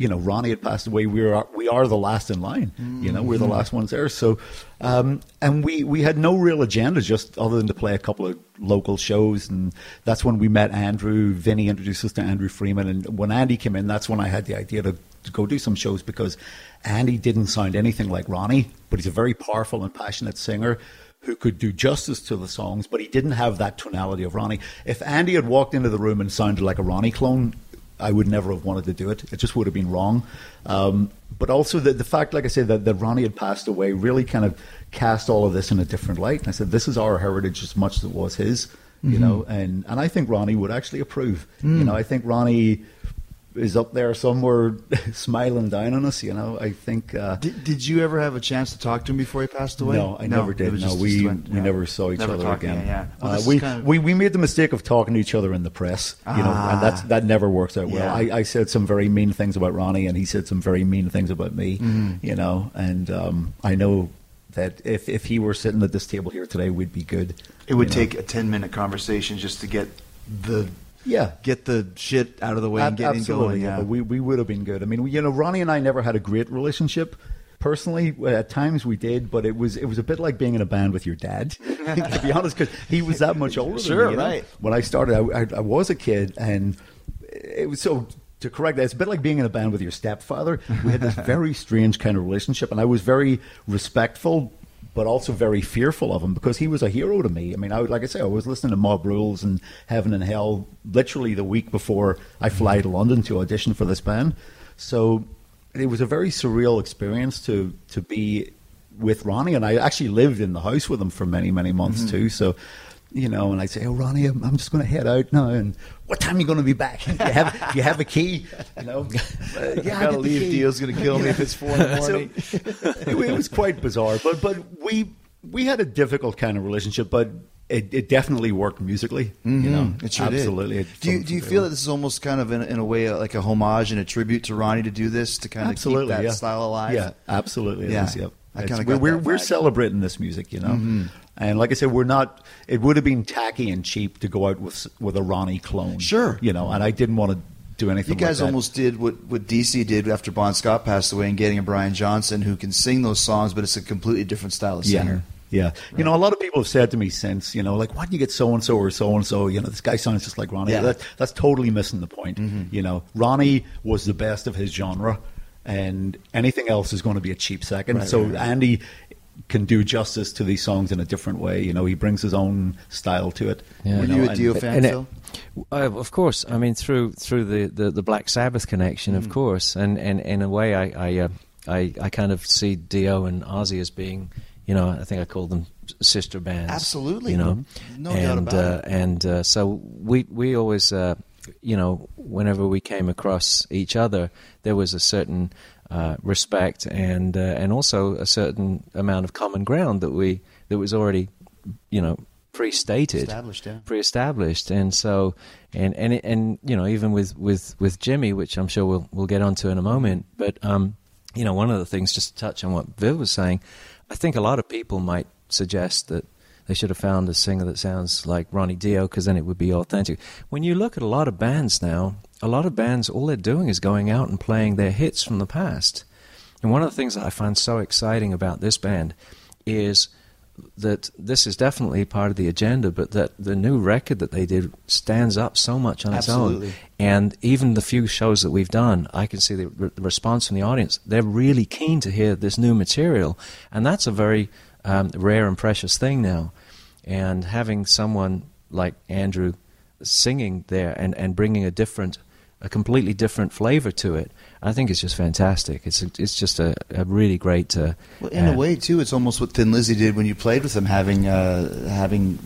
S3: you know, Ronnie had passed away. We are we are the last in line. You know, we're the last ones there. So, um, and we we had no real agenda, just other than to play a couple of local shows. And that's when we met Andrew. Vinny introduced us to Andrew Freeman. And when Andy came in, that's when I had the idea to, to go do some shows because Andy didn't sound anything like Ronnie, but he's a very powerful and passionate singer who could do justice to the songs, but he didn't have that tonality of Ronnie. If Andy had walked into the room and sounded like a Ronnie clone, I would never have wanted to do it. It just would have been wrong. Um, but also the, the fact, like I said, that, that Ronnie had passed away really kind of cast all of this in a different light. And I said, this is our heritage as much as it was his, you know, and, and I think Ronnie would actually approve. You know, I think Ronnie is up there somewhere smiling down on us, you know. I think. Uh,
S1: Did, did you ever have a chance to talk to him before he passed away?
S3: no, I never did. No,
S1: just-
S3: we
S1: just went-
S3: we
S1: yeah.
S3: never saw each
S1: Never
S3: other again.
S1: Yeah, yeah. Well,
S3: Uh, we,
S1: kind of-
S3: we we made the mistake of talking to each other in the press. You know, and that's that never works out well.
S1: Ah. Yeah.
S3: I, I said some very mean things about Ronnie, and he said some very mean things about me.
S1: Mm-hmm.
S3: You know, and um, I know that if if he were sitting at this table here today, we'd be good.
S1: It would
S3: you know.
S1: take a ten minute conversation just to get the
S3: Yeah.
S1: get the shit out of the way and get
S3: Absolutely,
S1: going.
S3: yeah. We, we would have been good. I mean, we, you know, Ronnie and I never had a great relationship. Personally, at times we did, but it was it was a bit like being in a band with your dad, to be honest, because he was that much older
S1: Sure,
S3: than me. you know?
S1: right.
S3: When I started, I, I, I was a kid, and it was so. To correct that, it's a bit like being in a band with your stepfather. We had this very strange kind of relationship, and I was very respectful, but also very fearful of him because he was a hero to me. I mean, I, like I say, I was listening to Mob Rules and Heaven and Hell literally the week before I fly to London to audition for this band. So it was a very surreal experience to to be with Ronnie, and I actually lived in the house with him for many many months
S1: Mm-hmm.
S3: too. So. You know, and I'd say, "Oh, Ronnie, I'm, I'm just going to head out now." And what time are you going to be back? you have you have a key? You know, uh, yeah, I
S1: gotta leave.
S3: key.
S1: Dio's gonna kill me if it's four in the morning.
S3: So, it was quite bizarre, but but we we had a difficult kind of relationship, but it, it definitely worked musically. You know,
S1: Mm-hmm. It sure did.
S3: absolutely. It
S1: Do you do you feel that this is almost kind of in, in a way uh, like a homage and a tribute to Ronnie to do this to kind of
S3: absolutely
S1: keep that
S3: yeah.
S1: style alive?
S3: Yeah, absolutely.
S1: Yeah.
S3: is.
S1: I
S3: we're
S1: got
S3: we're,
S1: that
S3: we're celebrating this music, you know.
S1: Mm-hmm.
S3: And like I said, we're not. It would have been tacky and cheap to go out with with a Ronnie clone.
S1: Sure.
S3: you know, and I didn't want to do anything.
S1: You guys
S3: like
S1: almost did what, what DC did after Bon Scott passed away and getting a Brian Johnson who can sing those songs, but it's a completely different style of singer.
S3: Yeah. You know, a lot of people have said to me since, you know, like, why don't you get so and so or so and so? You know, this guy sounds just like Ronnie.
S1: Yeah. Mm-hmm.
S3: That, that's totally missing the point. You know, Ronnie was the best of his genre, and anything else is going to be a cheap second.
S1: Right,
S3: so
S1: right, right.
S3: Andy can do justice to these songs in a different way. You know, he brings his own style to it.
S2: Yeah.
S1: Were
S3: know,
S1: you a
S3: and-
S1: Dio fan,
S2: and it-
S1: Phil?
S2: Uh, of course, I mean through through the, the, the Black Sabbath connection,
S1: Mm.
S2: of course, and, and in a way, I I, uh, I I kind of see Dio and Ozzy as being, you know, I think I call them sister bands.
S1: Absolutely.
S2: you know,
S1: No
S2: and,
S1: doubt about
S2: uh,
S1: it.
S2: And uh, so we we always, uh, you know, whenever we came across each other, there was a certain uh, respect and uh, and also a certain amount of common ground that we that was already, you know, pre-stated
S1: Established, yeah.
S2: pre-established, and so and and and you know even with with with Jimmy, which I'm sure we'll we'll get onto in a moment, but um, you know one of the things just to touch on what Viv was saying, I think a lot of people might suggest that they should have found a singer that sounds like Ronnie Dio because then it would be authentic. When you look at a lot of bands now, a lot of bands all they're doing is going out and playing their hits from the past. And one of the things that I find so exciting about this band is that this is definitely part of the agenda, but that the new record that they did stands up so much on its
S1: Absolutely.
S2: own. And even the few shows that we've done, I can see the, re- the response from the audience. They're really keen to hear this new material, and that's a very um, rare and precious thing now. And having someone like Andrew singing there and, and bringing a different, a completely different flavor to it, I think it's just fantastic. It's a, it's just a, a really great. Uh,
S1: Well, in
S2: uh,
S1: a way, too, it's almost what Thin Lizzy did when you played with them, having uh, having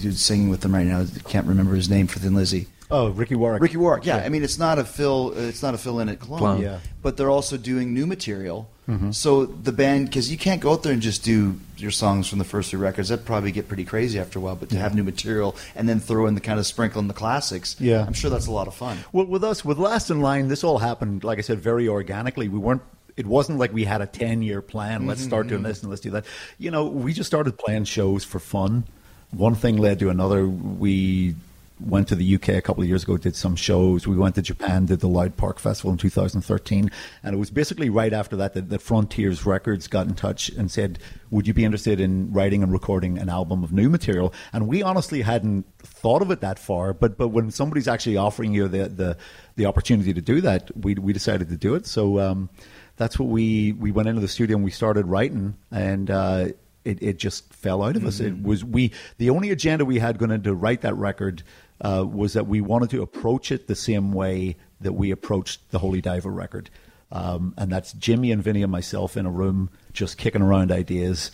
S1: dude singing with them right now. I can't remember his name for Thin Lizzy.
S3: Oh, Ricky Warwick.
S1: Ricky Warwick. Yeah, I mean, it's not a fill. It's not a fill in at clone.
S2: Clone.
S3: Yeah.
S1: But they're also doing new material. Mm-hmm. So the band, because you can't go out there and just do your songs from the first three records. That'd probably get pretty crazy after a while. But to have new material and then throw in the kind of sprinkle in the classics,
S3: Yeah.
S1: I'm sure that's a lot of fun.
S3: Well, with us, with Last in Line, this all happened, like I said, very organically. We weren't. It wasn't like we had a ten-year plan. Let's start doing mm-hmm. this and let's do that. You know, we just started playing shows for fun. One thing led to another. We went to the UK a couple of years ago, did some shows. We went to Japan, did the Loud Park Festival in 2013, and it was basically right after that that, that Frontiers Records got in touch and said, "Would you be interested in writing and recording an album of new material?" And we honestly hadn't thought of it that far, but but when somebody's actually offering you the the, the opportunity to do that, we we decided to do it. So. Um, that's what we we went into the studio and we started writing and uh, it, it just fell out of us it was we the only agenda we had going to write that record uh, was that we wanted to approach it the same way that we approached the holy diver record. Um, and that's jimmy and vinny and myself in a room just kicking around ideas.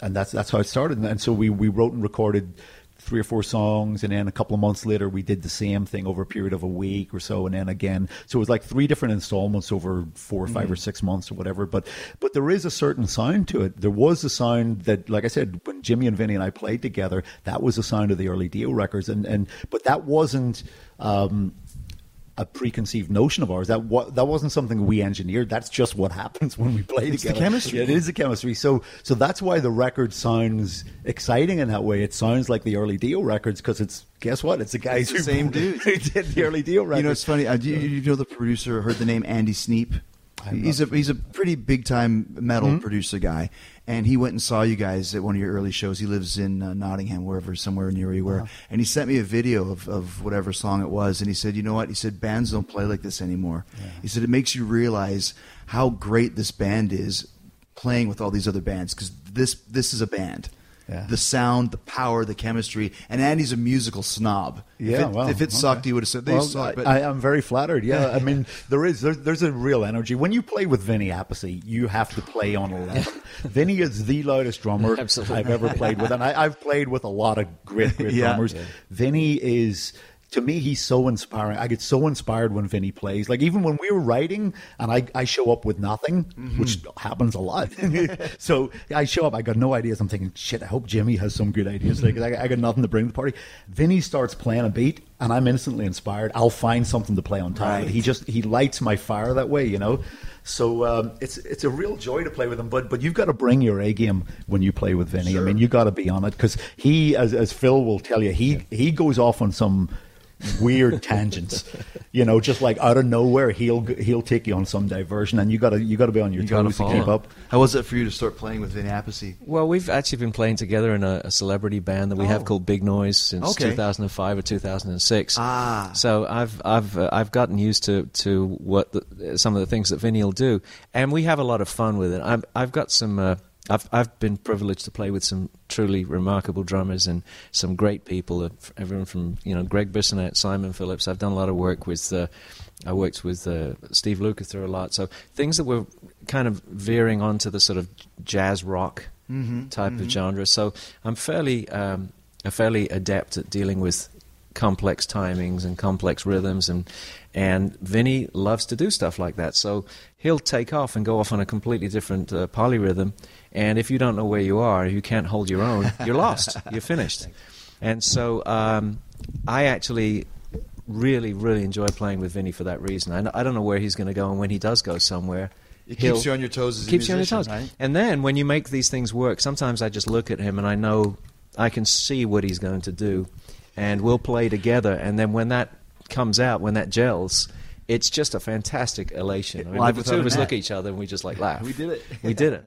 S3: And that's that's how it started. And so we, we wrote and recorded three or four songs, and then a couple of months later, we did the same thing over a period of a week or so, and then again. So it was like three different installments over four or 5 or six months or whatever. But but there is a certain sound to it. There was a sound that, like I said, when Jimmy and Vinny and I played together, that was the sound of the early Dio records, and and but that wasn't. Um, a preconceived notion of ours. That wa- that wasn't something we engineered. That's just what happens when we play
S1: It's the chemistry.
S3: Yeah, it is the chemistry. So so that's why the record sounds exciting in that way. It sounds like the early Dio records because it's guess what? It's the guys
S1: It's the
S3: who
S1: same dude
S3: who did the early Dio records.
S1: You know, it's funny. Uh, do you, you know the producer? Heard the name Andy Sneap? He's a he's a pretty big time metal
S3: Mm-hmm.
S1: producer guy, and he went and saw you guys at one of your early shows. He lives in uh, Nottingham, wherever, somewhere near where you
S3: Uh-huh.
S1: were, and he sent me a video of, of whatever song it was, and he said, "You know what?" He said, "Bands don't play like this anymore." He said, "It makes you realize how great this band is playing with all these other bands because this this is a band."
S3: Yeah.
S1: The sound, the power, the chemistry, and Andy's a musical snob.
S3: Yeah,
S1: if it,
S3: well,
S1: if it sucked,
S3: okay.
S1: he would have said they
S3: Well,
S1: suck. But
S3: I, I'm very flattered. Yeah, I mean, there is there, there's a real energy when you play with Vinny Appice. You have to play on eleven. Vinny is the loudest drummer
S2: Absolutely.
S3: I've ever played with, and I, I've played with a lot of great, great
S1: Yeah.
S3: drummers. Vinny is. To me, he's so inspiring. I get so inspired when Vinny plays. Like even when we were writing, and I, I show up with nothing, which happens a lot. so I show up, I got no ideas. I'm thinking, shit. I hope Jimmy has some good ideas. Like I, I got nothing to bring to the party. Vinny starts playing a beat, and I'm instantly inspired. I'll find something to play on it.
S1: Right.
S3: He just he lights my fire that way, you know. So um, it's it's a real joy to play with him. But but you've got to bring your A game when you play with Vinny. I mean, you got to be on it because he, as as Phil will tell you, he he goes off on some weird tangents. You know, just like out of nowhere, he'll he'll take you on some diversion, and you got to you got to be on your
S2: You
S3: toes to keep
S2: follow.
S3: up.
S1: How was it for you to start playing with Vinny Appice?
S2: Well, we've actually been playing together in a, a celebrity band that we have
S1: Oh.
S2: called Big Noise since
S1: Okay.
S2: 2005 or 2006.
S1: Ah.
S2: So I've I've uh, I've gotten used to to what the, some of the things that Vinny will do, and we have a lot of fun with it. I've I've got some. Uh, I've I've been privileged to play with some truly remarkable drummers and some great people. uh, Everyone from you know Greg Bissonette, Simon Phillips. I've done a lot of work with. Uh, I worked with uh, Steve Lukather a lot. So things that were kind of veering onto the sort of jazz rock type of genre. So I'm fairly um, a fairly adept at dealing with complex timings and complex rhythms and and Vinny loves to do stuff like that. So he'll take off and go off on a completely different uh, polyrhythm. And if you don't know where you are, you can't hold your own, you're lost. You're finished. And so um, I actually really, really enjoy playing with Vinny for that reason. I, I don't know where he's going to go, and when he does go somewhere,
S1: It keeps you on your toes
S2: keeps you on your toes.
S1: right?
S2: And then when you make these things work, sometimes I just look at him and I know I can see what he's going to do, and we'll play together. And then when that comes out, when that gels. It's just a fantastic elation. I mean,
S1: Live
S2: the two of us look at each other and we just like laugh.
S1: We did it.
S2: We did it.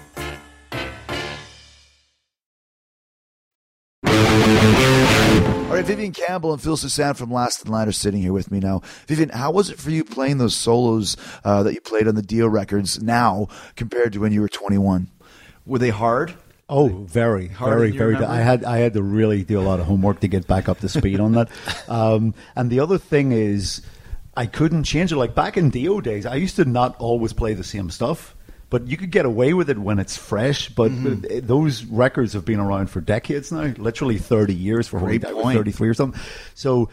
S5: Right, Vivian Campbell and Phil Soussan from Last in Line are sitting here with me now. Vivian, how was it for you playing those solos uh, that you played on the Dio records now compared to when you were 21?
S1: Were they hard?
S3: Oh, very,
S1: Harder
S3: very, very.
S1: remember?
S3: I had I had to really do a lot of homework to get back up to speed on that. Um, and the other thing is, I couldn't change it. Like back in Dio days, I used to not always play the same stuff, but you could get away with it when it's fresh. But
S1: Mm-hmm.
S3: those records have been around for decades now, literally thirty years for
S1: Great point.
S3: thirty three or something. So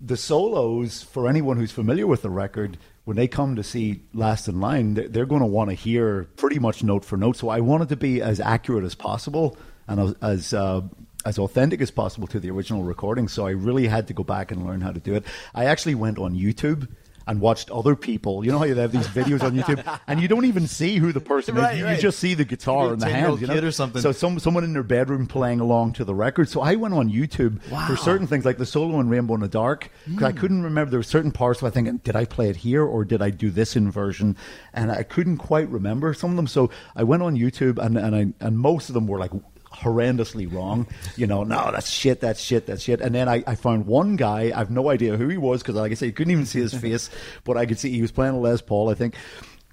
S3: the solos for anyone who's familiar with the record when they come to see last in line they're, they're going to want to hear pretty much note for note so i wanted to be as accurate as possible and as as, uh, as authentic as possible to the original recording so i really had to go back and learn how to do it i actually went on youtube and watched other people. You know how they have these videos on YouTube, and you don't even see who the person
S1: Right,
S3: is. You,
S1: right.
S3: you just see the guitar and the
S1: 10-year-old
S3: hands. You know?
S1: or something.
S3: So some someone in their bedroom playing along to the record. So I went on YouTube for certain things like the solo in Rainbow in the Dark because I hmm. couldn't remember there were certain parts. where I think did I play it here or did I do this inversion? And I couldn't quite remember some of them. So I went on YouTube and and I and most of them were like horrendously wrong. You know, no, that's shit, that's shit, that's shit. And then I, I found one guy, I've no idea who he was because, like I said, you couldn't even see his face, but I could see he was playing a Les Paul, I think.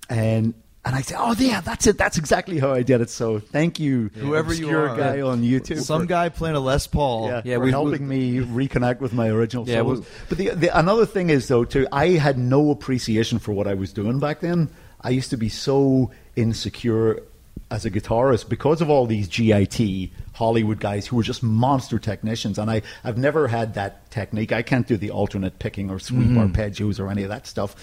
S3: And and I said, oh, yeah, that's it. That's exactly how I did it. So thank you,
S1: Whoever you are.
S3: guy on YouTube.
S1: Some
S3: for-
S1: guy playing a Les Paul.
S3: yeah,
S2: Yeah, we-
S3: helping me reconnect with my original
S2: Yeah, we-
S3: but the, the another thing is though too, I had no appreciation for what I was doing back then. I used to be so insecure as a guitarist because of all these GIT Hollywood guys who were just monster technicians, and I I've never had that technique. I can't do the alternate picking or sweep
S2: Mm-hmm.
S3: arpeggios or any of that stuff.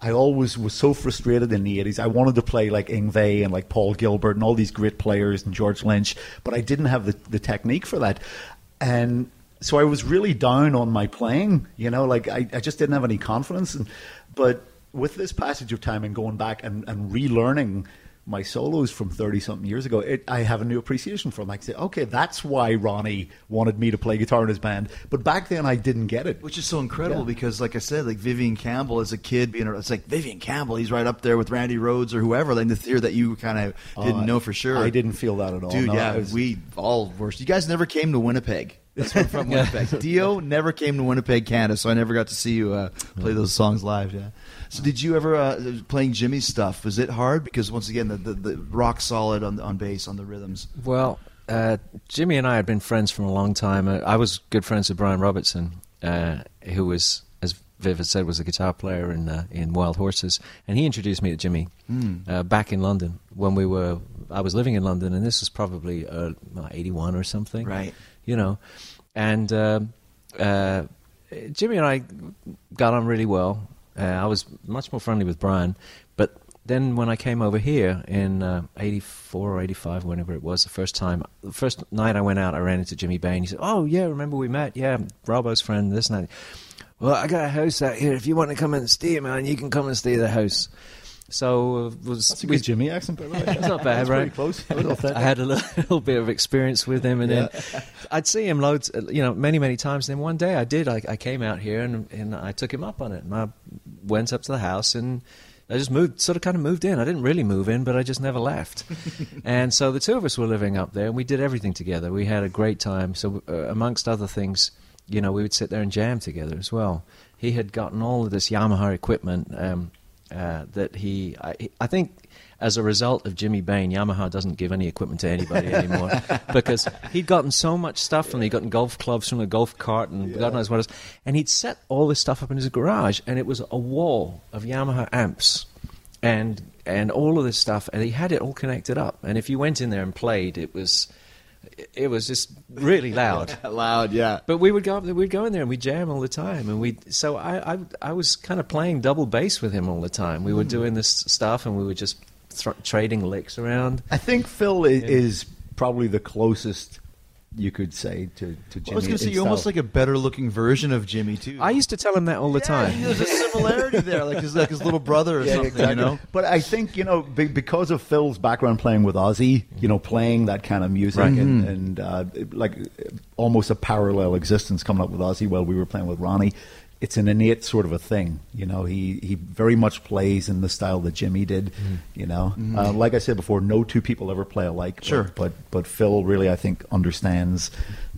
S3: I always was so frustrated in the 80s. I wanted to play like Yngwie and like Paul Gilbert and all these great players and George Lynch, but I didn't have the, the technique for that. And so I was really down on my playing, you know, like I, I just didn't have any confidence. And, but with this passage of time and going back and, and relearning my solos from 30 something years ago, it, I have a new appreciation for them. I can say, okay, that's why Ronnie wanted me to play guitar in his band. But back then I didn't get it.
S1: Which is so incredible
S3: Yeah.
S1: because, like I said, like Vivian Campbell as a kid being, it's like Vivian Campbell, he's right up there with Randy Rhoads or whoever. Like the theory that you kind of didn't
S3: I-
S1: know for sure.
S3: I didn't feel that at all.
S1: Dude,
S3: No,
S1: yeah,
S3: was-
S1: we all were. You guys never came to Winnipeg. That's where I'm from Winnipeg. Dio never came to Winnipeg, Canada, so I never got to see you uh, play those songs live. Yeah. So did you ever uh, playing Jimmy's stuff? Was it hard? Because once again, the, the, the rock solid on on bass on the rhythms.
S2: Well, uh, Jimmy and I had been friends from a long time. Uh, I was good friends with Brian Robertson, uh, who was, as Viv had said, was a guitar player in uh, in Wild Horses, and he introduced me to Jimmy uh, back in London when we were. I was living in London, and this was probably uh, eighty one or something,
S1: Right.
S2: You know, and um uh, Jimmy and I got on really well. Uh, I was much more friendly with Brian, but then when I came over here in uh, 84 or 85, whenever it was, the first time, the first night I went out, I ran into Jimmy Bain. He said, Oh, yeah, remember we met? Yeah, Robo's friend, this and that. Well, I got a house out here. If you want to come and stay, man, you can come and stay the house. So uh, was
S3: That's a good Jimmy accent, by the way.
S2: It's not bad,
S3: That's
S2: right?
S3: Pretty close. Authentic.
S2: I had a little bit of experience with him, and then I'd see him loads, uh, you know, many, many times. And then one day I did. I, I came out here and, and I took him up on it. And I went up to the house and I just moved, sort of, kind of moved in. I didn't really move in, but I just never left. and so the two of us were living up there, and we did everything together. We had a great time. So, uh, amongst other things, you know, we would sit there and jam together as well. He had gotten all of this Yamaha equipment. Um, uh, that he, I, I think, as a result of Jimmy Bain, Yamaha doesn't give any equipment to anybody anymore because he'd gotten so much stuff from. He'd gotten golf clubs from the golf cart and God knows what else, and he'd set all this stuff up in his garage, and it was a wall of Yamaha amps, and and all of this stuff, and he had it all connected up. And if you went in there and played, it was. It was just really loud.
S1: Loud, yeah.
S2: But we would go up there, we'd go in there and we'd jam all the time. And we so I, I, I was kind of playing double bass with him all the time. We were mm. doing this stuff and we were just thr trading licks around.
S3: I think Phil i- is probably the closest you could say to, to Jimmy.
S1: I was going to say you're almost like a better looking version of Jimmy too.
S2: I used to tell him that all the time.
S1: There's a similarity there, like his like his little brother or
S3: Yeah,
S1: something.
S3: exactly.
S1: You know,
S3: But I think you know be, because of Phil's background playing with Ozzy, you know, playing that kind of music
S2: Right.
S3: and, and uh, like almost a parallel existence coming up with Ozzy while we were playing with Ronnie. It's an innate sort of a thing, you know. He he very much plays in the style that Jimmy did, mm-hmm. you know. Mm-hmm. Uh, like I said before, no two people ever play alike. but-
S1: Sure.
S3: but but Phil really, I think, understands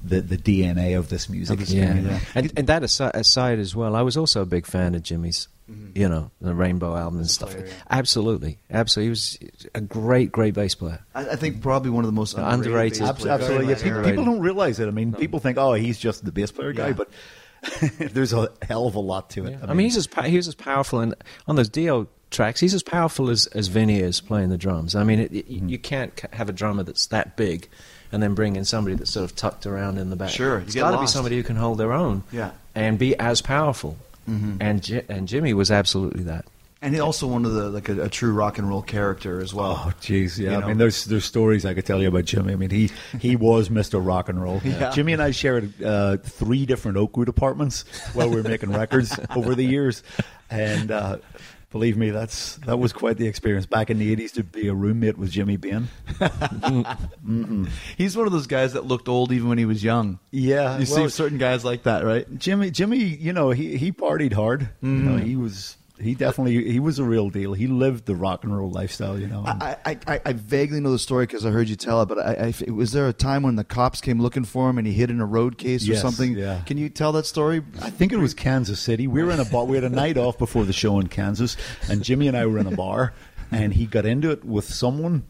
S3: the the DNA of this music.
S1: this
S2: Yeah,
S1: Yeah.
S2: and and that aside, aside as well, I was also a big fan of Jimmy's. Mm-hmm. You know, the Rainbow album and stuff.
S1: player, yeah.
S2: Absolutely, absolutely. He was a great, great bass player.
S1: I, I think probably one of the most
S2: Underrated.
S1: underrated. bass
S3: Absolutely. Yeah, people, people don't realize it. I mean, people think, oh, he's just the bass player guy,
S1: Yeah.
S3: but there's a hell of a lot to it.
S2: I mean, he's as pa- he was as powerful, and on those Dio tracks, he's as powerful as as Vinny is playing the drums. I mean, it, it,
S1: Mm-hmm.
S2: you can't have a drummer that's that big, and then bring in somebody that's sort of tucked around in the back.
S1: Sure,
S2: it's got to be somebody who can hold their own.
S1: Yeah. Mm-hmm.
S2: and be as powerful. And Ji- and Jimmy was absolutely that.
S1: And he also one of the like a, a true rock and roll character as well.
S3: Oh, jeez, yeah.
S1: You
S3: I
S1: know?
S3: mean, there's there's stories I could tell you about Jimmy. I mean, he he was Mr. Rock and Roll.
S1: Yeah.
S3: Jimmy and I shared uh, three different Oakwood apartments while we were making records over the years, and uh, believe me, that's that was quite the experience. Back in the '80s, to be a roommate with Jimmy Bain.
S1: He's one of those guys that looked old even when he was young.
S3: Yeah,
S1: you
S3: well,
S1: see certain guys like that, right?
S3: Jimmy, Jimmy, you know, he he partied hard. You know,
S1: Mm-hmm.
S3: he was he definitely he was a real deal. He lived the rock and roll lifestyle. You know,
S1: I, I, I, vaguely know the story because I heard you tell it, but I, I, was there a time when the cops came looking for him and he hid in a road case or something?
S3: yeah.
S1: Can you tell that story?
S3: I think it was Kansas City. We were in a bar. We had a night off before the show in Kansas, and Jimmy and I were in a bar, and he got into it with someone,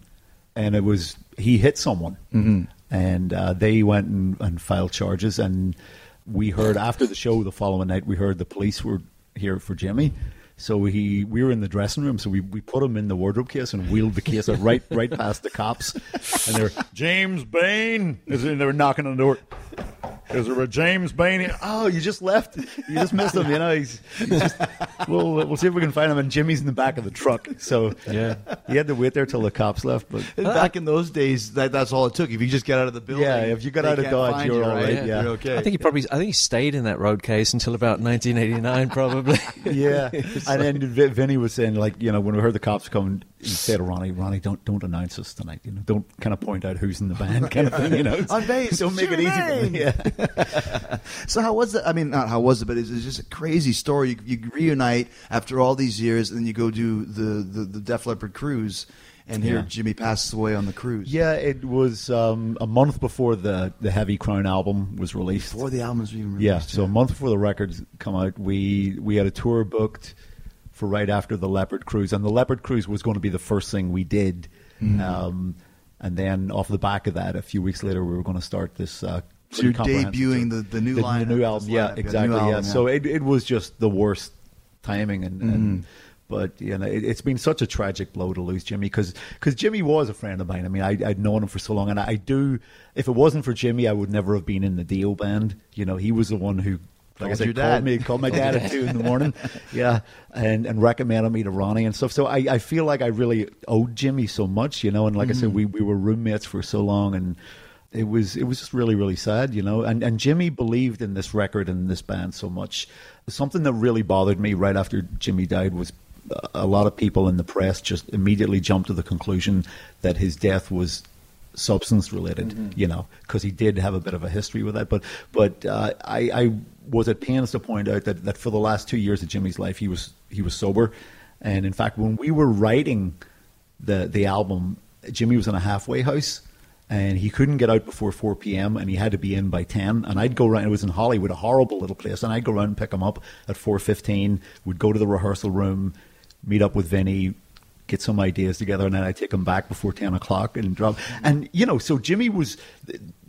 S3: and it was he hit someone, mm-hmm. and uh, they went and, and filed charges, and we heard after the show the following night, we heard the police were here for Jimmy. So he, we were in the dressing room. So we, we put him in the wardrobe case and wheeled the case right right past the cops. And they're James Bain. It- They were knocking on the door. Is there a James Bain? here? Oh, you just left. You just missed him. You know, he's, he's just. We'll we'll see if we can find him. And Jimmy's in the back of the truck. So
S2: Yeah.
S3: he had to wait there till the cops left. But
S1: back in those days, that, that's all it took. If you just get out of the building,
S3: Yeah, if you got out of Dodge, you're
S1: you,
S3: all right, yeah.
S1: You're okay.
S2: I think he probably I think he stayed in that road case until about 1989, probably.
S3: yeah, and then Vi- Vinny was saying like you know when we heard the cops coming, he said to Ronnie, Ronnie, don't don't announce us tonight. You know, don't kind of point out who's in the band, kind of thing. You know,
S1: On bass,
S3: don't make it easy for me. Yeah.
S1: So how was that? I mean, not how was it, but it's, it's just a crazy story. You, you reunite after all these years, and then you go do the the, the Def Leppard cruise, and here
S3: Yeah.
S1: Jimmy passes away on the cruise.
S3: Yeah, it was um, a month before the the Heavy Crown album was released.
S1: before the album's even released.
S3: yeah, so a month before the records come out, we we had a tour booked for right after the Leppard Cruise, and the Leppard Cruise was going to be the first thing we did.
S1: Mm-hmm.
S3: Um, and then off the back of that, a few weeks later, we were going to start this. Uh,
S1: So you're debuting the- the new
S3: line,
S1: the,
S3: new album. Yeah,
S1: yeah, the
S3: exactly. yeah,
S1: album,
S3: so it it was just the worst timing, and,
S1: Mm-hmm.
S3: and but you know it, it's been such a tragic blow to lose Jimmy because Jimmy was a friend of mine. I mean, I, I'd known him for so long, and I do. If it wasn't for Jimmy, I would never have been in the Dio band. You know, he was the one who. Like I
S1: Called
S3: said,
S1: your
S3: called me, called my dad at two in the morning, yeah, and and recommended me to Ronnie and stuff. So I, I feel like I really owed Jimmy so much, you know. And like I
S1: Mm-hmm.
S3: said, we, we were roommates for so long, and it was it was just really really sad, you know. And and Jimmy believed in this record and this band so much. Something that really bothered me right after Jimmy died was a lot of people in the press just immediately jumped to the conclusion that his death was substance related, you know, because he did have a bit of a history with that. But but uh, I, I was at pains to point out that, that for the last two years of Jimmy's life, he was he was sober, and in fact, when we were writing the the album, Jimmy was in a halfway house. And he couldn't get out before 4 p.m. and he had to be in by 10. And I'd go around. It was in Hollywood, a horrible little place. And I'd go around and pick him up at 4:15. We'd go to the rehearsal room, meet up with Vinny, get some ideas together, and then I take them back before ten o'clock and drop. And you know, so Jimmy was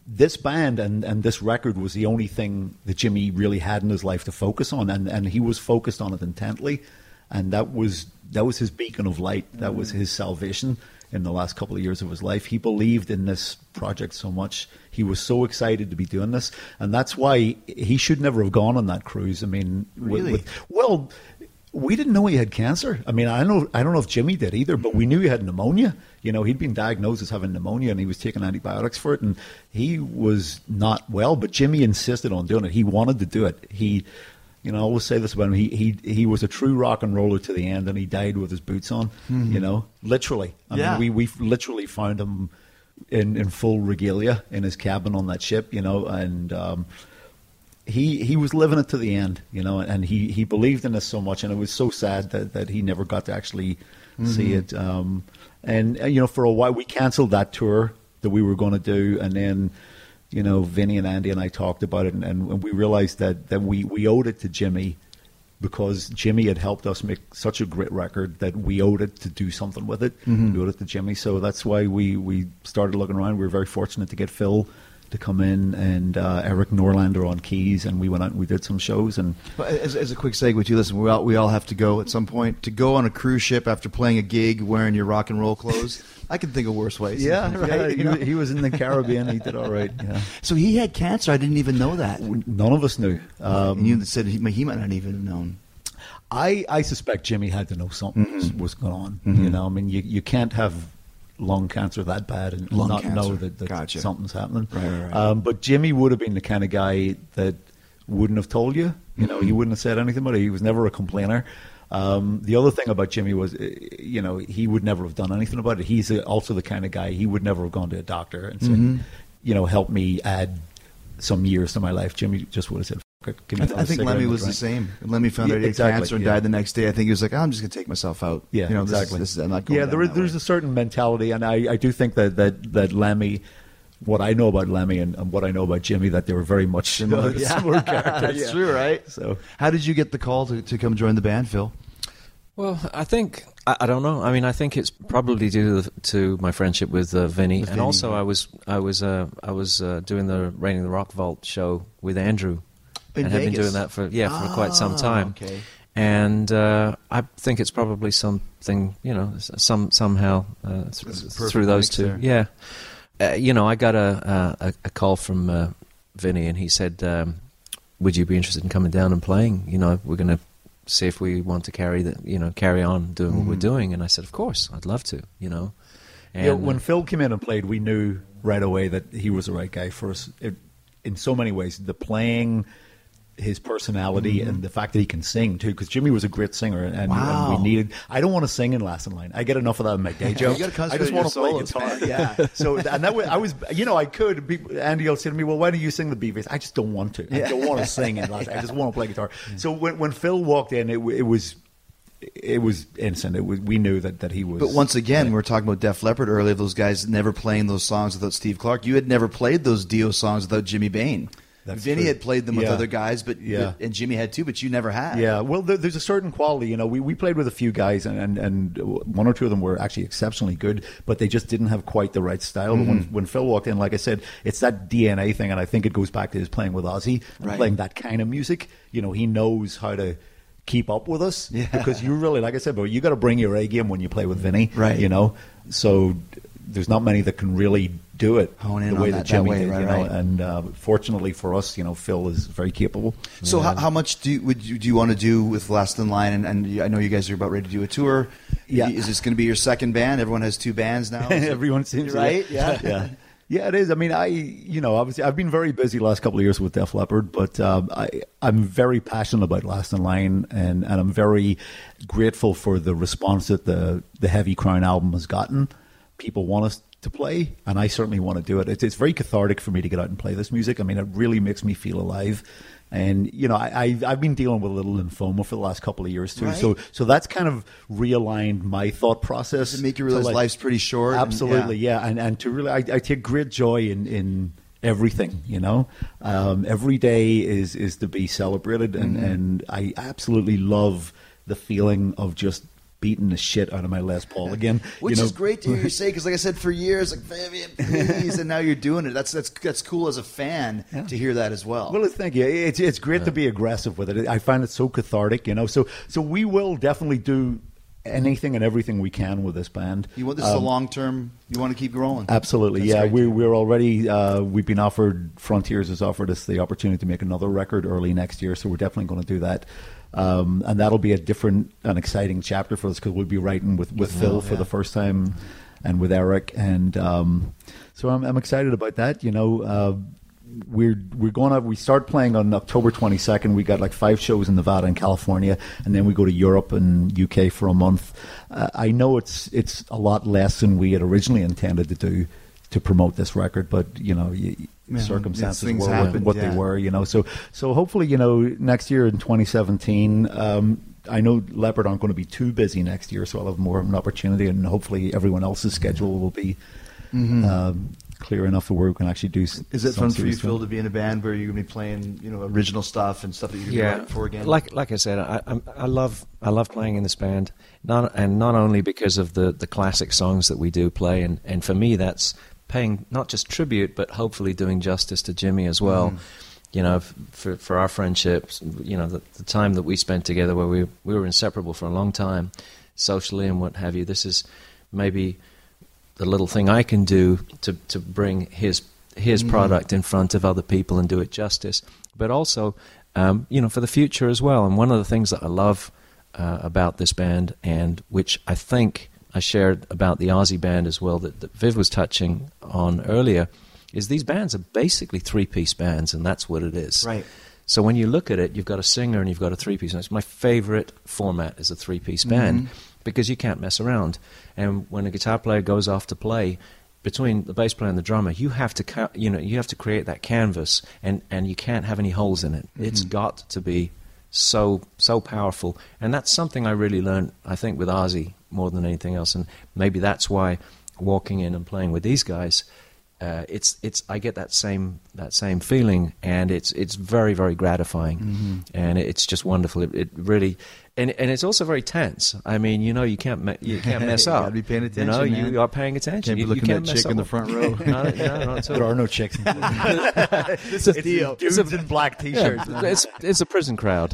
S3: this band and and this record was the only thing that Jimmy really had in his life to focus on, and and he was focused on it intently, and that was that was his beacon of light. That was his salvation. In the last couple of years of his life, he believed in this project so much. He was so excited to be doing this, and that's why he should never have gone on that cruise. I mean, with-
S1: Really?
S3: with- well, we didn't know he had cancer. I mean, I know I don't know if Jimmy did either, but we knew he had pneumonia. You know, he'd been diagnosed as having pneumonia, and he was taking antibiotics for it, and he was not well. But Jimmy insisted on doing it. He wanted to do it. He, you know, I always say this about him. He he he was a true rock and roller to the end, and he died with his boots on. You know, literally. I
S1: Yeah.
S3: mean, we we literally found him in in full regalia in his cabin on that ship. You know, and. Um, he he was living it to the end, you know, and he, he believed in us so much, and it was so sad that, that he never got to actually see it. Um, and uh, you know, for a while we cancelled that tour that we were going to do, and then you know, Vinny and Andy and I talked about it, and, and we realized that that we, we owed it to Jimmy because Jimmy had helped us make such a great record that we owed it to do something with it. We owed it to Jimmy, so that's why we we started looking around. We were very fortunate to get Phil to come in and uh, Erik Norlander on keys, and we went out and we did some shows. And
S1: as, as a quick segue too, listen, we all we all have to go at some point to go on a cruise ship after playing a gig wearing your rock and roll clothes. I can think of worse ways.
S3: yeah,
S1: Right,
S3: he,
S1: you know?
S3: he was in the Caribbean. He did all right. Yeah,
S1: So he had cancer. I didn't even know that.
S3: none of us knew. Um,
S1: and you said he, he might not even have known.
S3: I, I suspect Jimmy had to know something
S1: Mm-hmm.
S3: was- was going on. You know, I mean, you, you can't have lung cancer that bad and not know that, that
S1: Gotcha.
S3: something's happening.
S1: Right, right, right.
S3: Um, but Jimmy would have been the kind of guy that wouldn't have told you. You know,
S1: Mm-hmm.
S3: he wouldn't have said anything about it. He was never a complainer. Um, the other thing about Jimmy was, uh, you know, he would never have done anything about it. He's also the kind of guy he would never have gone to a doctor and said,
S1: Mm-hmm.
S3: you know, help me add some years to my life. Jimmy just would have said, Fuck it,
S1: I, th- I think Lemmy
S3: and a
S1: was the same. Lemmy found
S3: Yeah,
S1: out he had cancer and
S3: yeah.
S1: died the next day. I think he was like, "Oh, "I'm just going to take myself out."
S3: Yeah,
S1: you know, this,
S3: exactly.
S1: Is, this is, I'm not going
S3: yeah,
S1: down
S3: there is, there's
S1: way.
S3: a certain mentality, and I, I do think that, that, that Lemmy, what I know about Lemmy and, and what I know about Jimmy, that they were very much similar, similar characters.
S1: That's
S3: Yeah.
S1: true, right?
S3: So
S1: How did you get the call to, to come join the band, Phil?
S2: Well, I think I, I don't know. I mean, I think it's probably due to, the, to my friendship with uh, Vinny,
S1: With
S2: and
S1: Vinny,
S2: also. I was I was uh, I was uh, doing the Raiding the Rock Vault show with Andrew,
S1: In
S2: and have been doing that for yeah for quite some
S1: Ah,
S2: time.
S1: okay.
S2: And uh, I think it's probably something you know some somehow uh, th-
S1: There's a perfect
S2: through those two.
S1: there.
S2: Yeah, uh, you know, I got a a, a call from uh, Vinny, and he said, um, "Would you be interested in coming down and playing? You know, we're going to see if we want to carry the you know carry on doing what we're doing." And I said, "Of course, I'd love to." You know, and
S3: yeah, when
S2: uh,
S3: Phil came in and played, we knew right away that he was the right guy for us. It, in so many ways, the playing, his personality,
S1: Mm-hmm.
S3: and the fact that he can sing too. Because Jimmy was a great singer, and,
S1: Wow.
S3: and we needed. I don't want to sing in Last in Line. I get enough of that in my day job. I just want to play guitar.
S1: man.
S3: Yeah. So and that way, I was, you know, I could. People, Andy will say to me, "Well, why do you sing the B-bass?" I just don't want to. I don't want to sing in Last. I just want to play guitar. So when when Phil walked in, it, it was. It was instant. It was. We knew that, that he was.
S1: But once again, we were talking about Def Leppard earlier. Those guys never playing those songs without Steve Clark. You had never played those Dio songs without Jimmy Bain.
S3: That's
S1: Vinny
S3: true.
S1: had played them with
S3: Yeah.
S1: other guys, but
S3: Yeah.
S1: and Jimmy had too, but you never had.
S3: Yeah, well, there, there's a certain quality. You know, we, we played with a few guys, and, and, and one or two of them were actually exceptionally good, but they just didn't have quite the right style.
S1: Mm-hmm.
S3: when, when Phil walked in, like I said, it's that DNA thing, and I think it goes back to his playing with Ozzy,
S1: Right.
S3: playing that kind of music. You know, he knows how to keep up with us
S1: Yeah.
S3: because you really, like I said, but you got to bring your A game when you play with Vinny,
S1: Right.
S3: You know, so there's not many that can really do it
S1: Hone in
S3: the way that,
S1: that- that
S3: Jimmy
S1: way,
S3: did,
S1: right,
S3: you know.
S1: right.
S3: And uh, fortunately for us, you know, Phil is very capable.
S1: So how, how much do you, would you, do you want to do with Last in Line? And, and I know you guys are about ready to do a tour.
S3: Yeah.
S1: Is this going to be your second band? Everyone has two bands now.
S3: Everyone seems
S1: right. Yeah.
S3: yeah. Yeah, it is. I mean, I you know, obviously, I've been very busy the last couple of years with Def Leppard, but um, I I'm very passionate about Last in Line, and and I'm very grateful for the response that the the Heavy Crown album has gotten. People want us to play, and I certainly want to do it. It's, it's very cathartic for me to get out and play this music. I mean, it really makes me feel alive. And you know, I, I I've been dealing with a little lymphoma for the last couple of years too,
S1: Right.
S3: so so that's kind of realigned my thought process.
S1: Does it make you realize life's pretty short and-
S3: Absolutely,
S1: yeah.
S3: yeah, and and to really, I, I take great joy in in everything. You know, um, every day is is to be celebrated, and
S1: Mm-hmm.
S3: and I absolutely love the feeling of just beating the shit out of my Les Paul again.
S1: Which
S3: you know?
S1: is great to hear you say because, like I said, for years, like Vivian, please, and now you're doing it. That's that's that's cool as a fan
S3: Yeah.
S1: to hear that as well.
S3: Well, thank you. It's it's great to be aggressive with it. I find it so cathartic, you know. So so we will definitely do anything and everything we can with this band.
S1: you want this is a
S3: Um,
S1: long term. You want to keep growing.
S3: Absolutely,
S1: That's
S3: yeah.
S1: great.
S3: We, we're already uh, we've been offered. Frontiers has offered us the opportunity to make another record early next year, so we're definitely going to do that. um, and that'll be a different and exciting chapter for us because we'll be writing with with Phil for the first time, and with Eric, and um, so I'm, I'm excited about that. You know. Uh, we're we're going to we start playing on October 22nd. We got like five shows in Nevada and California, and then we go to Europe and UK for a month. Uh, I know it's it's a lot less than we had originally intended to do to promote this record, but you know, y
S1: Yeah,
S3: circumstances were
S1: happened,
S3: what
S1: yeah.
S3: they were. You know, so so hopefully, you know, next year in 2017. Um, I know Leppard aren't going to be too busy next year, so I'll have more of an opportunity, and hopefully everyone else's schedule will be um, clear enough for where we can actually do. s-.
S1: Is it fun for you,
S3: serious
S1: Phil, to be in a band where you're going to be playing, you know, original stuff and stuff that you're going to be for again?
S2: Like like I said, I, I'm- I love I love playing in this band, not and not only because of the, the classic songs that we do play, and, and for me that's paying not just tribute, but hopefully doing justice to Jimmy as well. Mm. You know, for for our friendships, you know, the, the time that we spent together, where we we were inseparable for a long time, socially and what have you. This is maybe the little thing I can do to to bring his his product in front of other people and do it justice, but also, um, you know, for the future as well. And one of the things that I love uh, about this band, and which I think I shared about the Ozzy band as well, that, that Viv was touching on earlier, is these bands are basically three piece bands, and that's what it is.
S1: Right.
S2: So when you look at it, you've got a singer and you've got a three piece. And it's my favorite format is a three piece band because you can't mess around. And when a guitar player goes off to play, between the bass player and the drummer, you have to you know you have to create that canvas, and, and you can't have any holes in it. It's got to be so so powerful, and that's something I really learned. I think with Ozzy more than anything else, and maybe that's why walking in and playing with these guys uh, it's it's I get that same that same feeling, and it's it's very very gratifying, and it's just wonderful. It, it really, and and it's also very tense. I mean, you know, you can't me- you can't mess
S1: You
S2: up.
S1: gotta be paying
S2: You know,
S1: attention, man.
S2: you are paying attention.
S1: Can't be
S2: you, you
S1: looking
S2: can't
S1: at that chick
S2: up
S1: in the front row.
S2: no, no, not at all.
S3: There are no chicks.
S1: this is Dio.
S3: Dudes in black t-shirts.
S2: Yeah, it's it's a prison crowd.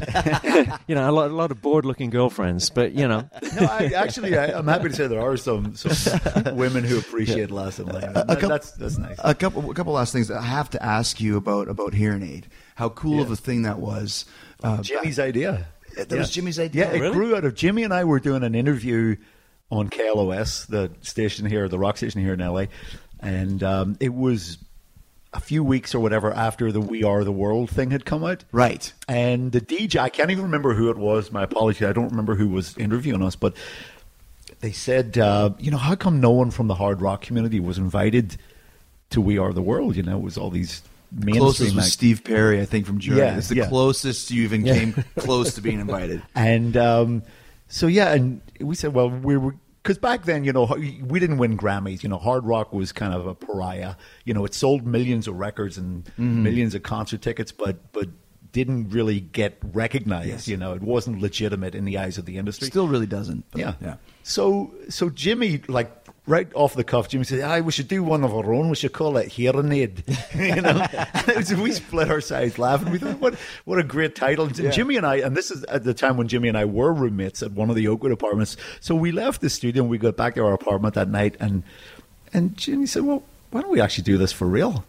S2: you know, a lot, a lot of bored-looking girlfriends, but you know,
S3: No, I, actually, I, I'm happy to say there are some, some women who appreciate Last in Line. That-
S1: couple-
S3: that's that's nice.
S1: a couple, a couple last things I have to ask you about about hearing aid. How cool of a thing that was. Uh,
S3: Jimmy's idea.
S1: That was Jimmy's idea?
S3: Yeah, it
S2: Really?
S3: grew out of Jimmy and I were doing an interview on KLOS, the station here, the rock station here in LA, and um, it was a few weeks or whatever after the We Are the World thing had come out.
S1: Right.
S3: And the DJ, I can't even remember who it was. My apologies, I don't remember who was interviewing us, but they said, uh, you know, how come no one from the hard rock community was invited to We Are the World? You know, it was all these mainstream
S1: closest was Steve Perry, I think, from Journey.
S3: Yeah,
S1: it's the
S3: yeah.
S1: closest you even came close to being invited.
S3: And um, so yeah, and we said, well, we were because back then, you know, we didn't win Grammys. You know, hard rock was kind of a pariah. You know, it sold millions of records and
S1: Mm-hmm.
S3: millions of concert tickets, but but didn't really get recognized.
S1: Yes.
S3: You know, it wasn't legitimate in the eyes of the industry.
S1: Still really doesn't. but
S3: Yeah.
S1: yeah.
S3: So so Jimmy like right off the cuff, Jimmy said, "I we should do one of our own. We should call it Hearing Aid." you know, and it was, we split our sides laughing. We thought, "What what a great title!" And Jimmy and I, and this is at the time when Jimmy and I were roommates at one of the Oakwood apartments. So we left the studio and we got back to our apartment that night, and and Jimmy said, "Well, why don't we actually do this for real?"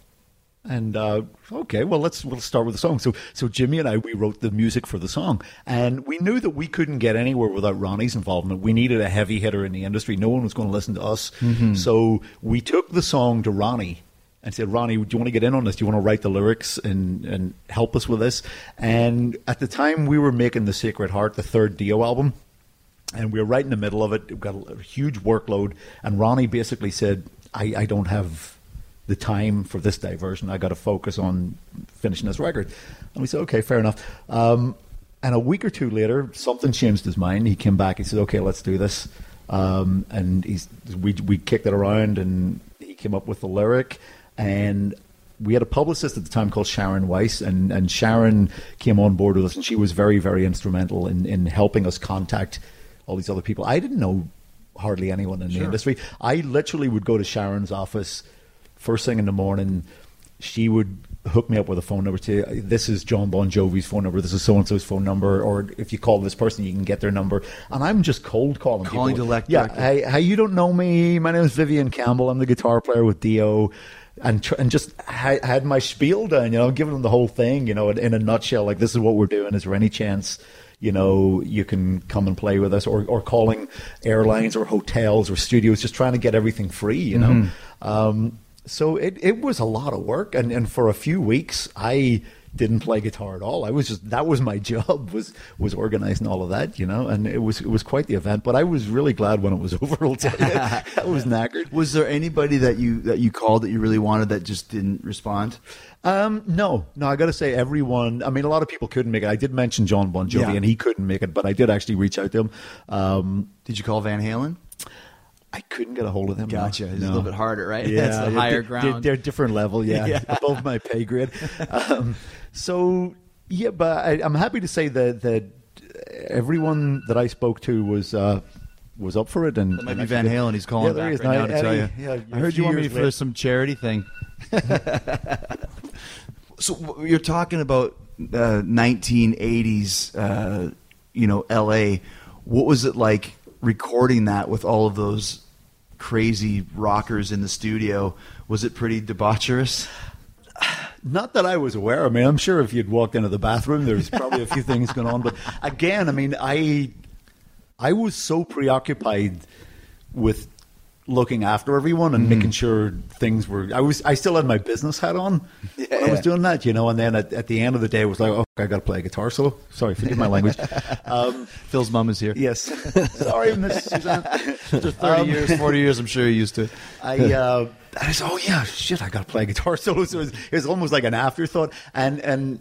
S3: And uh, okay, well let's we'll start with the song. So so Jimmy and I we wrote the music for the song, and we knew that we couldn't get anywhere without Ronnie's involvement. We needed a heavy hitter in the industry. No one was going to listen to us. So we took the song to Ronnie and said, Ronnie, do you want to get in on this? Do you want to write the lyrics and and help us with this? And at the time we were making the Sacred Heart, the third Dio album and we were right in the middle of it. We've got a, a huge workload, and Ronnie basically said, I, "I don't have the time for this diversion. I got to focus on finishing this record." And we said, "Okay, fair enough." Um, and a week or two later, something changed his mind. He came back. He said, "Okay, let's do this." Um, and he's, we we kicked it around, and he came up with the lyric, and we had a publicist at the time called Sharon Weiss, and, and Sharon came on board with us, and she was very, very instrumental in, in helping us contact all these other people. I didn't know hardly anyone in the industry. I literally would go to Sharon's office first thing in the morning. She would hook me up with a phone number to this is John Bon Jovi's phone number, this is so and so's phone number, or if you call this person, you can get their number. And I'm just cold calling
S1: Calling
S3: people.
S1: direct-
S3: Yeah, hey, hey, you don't know me. My name is Vivian Campbell. I'm the guitar player with Dio. And, tr- and just ha- had my spiel done, you know, giving them the whole thing, you know, in, in a nutshell. Like, this is what we're doing. Is there any chance, you know, you can come and play with us, or, or calling airlines or hotels or studios, just trying to get everything free, you know. Um, so it, it was a lot of work, and, and for a few weeks, I didn't play guitar at all. I was just that was my job was was organizing all of that, you know, and it was it was quite the event. But I was really glad when it was over. I'll tell you. I was knackered.
S1: Was there anybody that you that you called that you really wanted that just didn't respond?
S3: Um, no, no, I got to say, everyone. I mean, a lot of people couldn't make it. I did mention John Bon Jovi,
S1: Yeah.
S3: and he couldn't make it, but I did actually reach out to him. Um,
S1: Did you call Van Halen?
S3: I couldn't get a hold of them. no.
S1: Gotcha. It's a little bit harder, right?
S3: Yeah,
S1: That's the
S3: they're-
S1: higher
S3: they're-
S1: ground.
S3: They're, different level, yeah,
S1: Yeah.
S3: above my pay grade. Um, so yeah, but I, I'm happy to say that that everyone that I spoke to was. Uh, was up for it, and
S1: That might
S3: and
S1: be Van Halen. He's calling
S3: Yeah, there
S1: back
S3: is.
S1: right now
S3: No,
S1: to tell you.
S3: yeah,
S1: I
S3: a
S1: heard you want me for
S3: late.
S1: some charity thing. so you're talking about uh, 1980s, uh, you know, L.A. What was it like recording that with all of those crazy rockers in the studio? Was it pretty debaucherous?
S3: Not that I was aware. I mean, I'm sure if you'd walked into the bathroom, there's probably a few things going on. But again, I mean, I I was so preoccupied with looking after everyone and making sure things were. I was. I still had my business hat on when I was doing that, you know. And then at, at the end of the day, it was like, oh, I got to play a guitar solo. Sorry, forgive my language. Um,
S1: Phil's mom is here.
S3: yes, sorry, Miss Soussan.
S1: After 30
S3: Um,
S1: years, 40 years, I'm sure you're used to it.
S3: I, uh, I was, oh yeah, shit, I got to play guitar solo. So it was, it was almost like an afterthought. And, and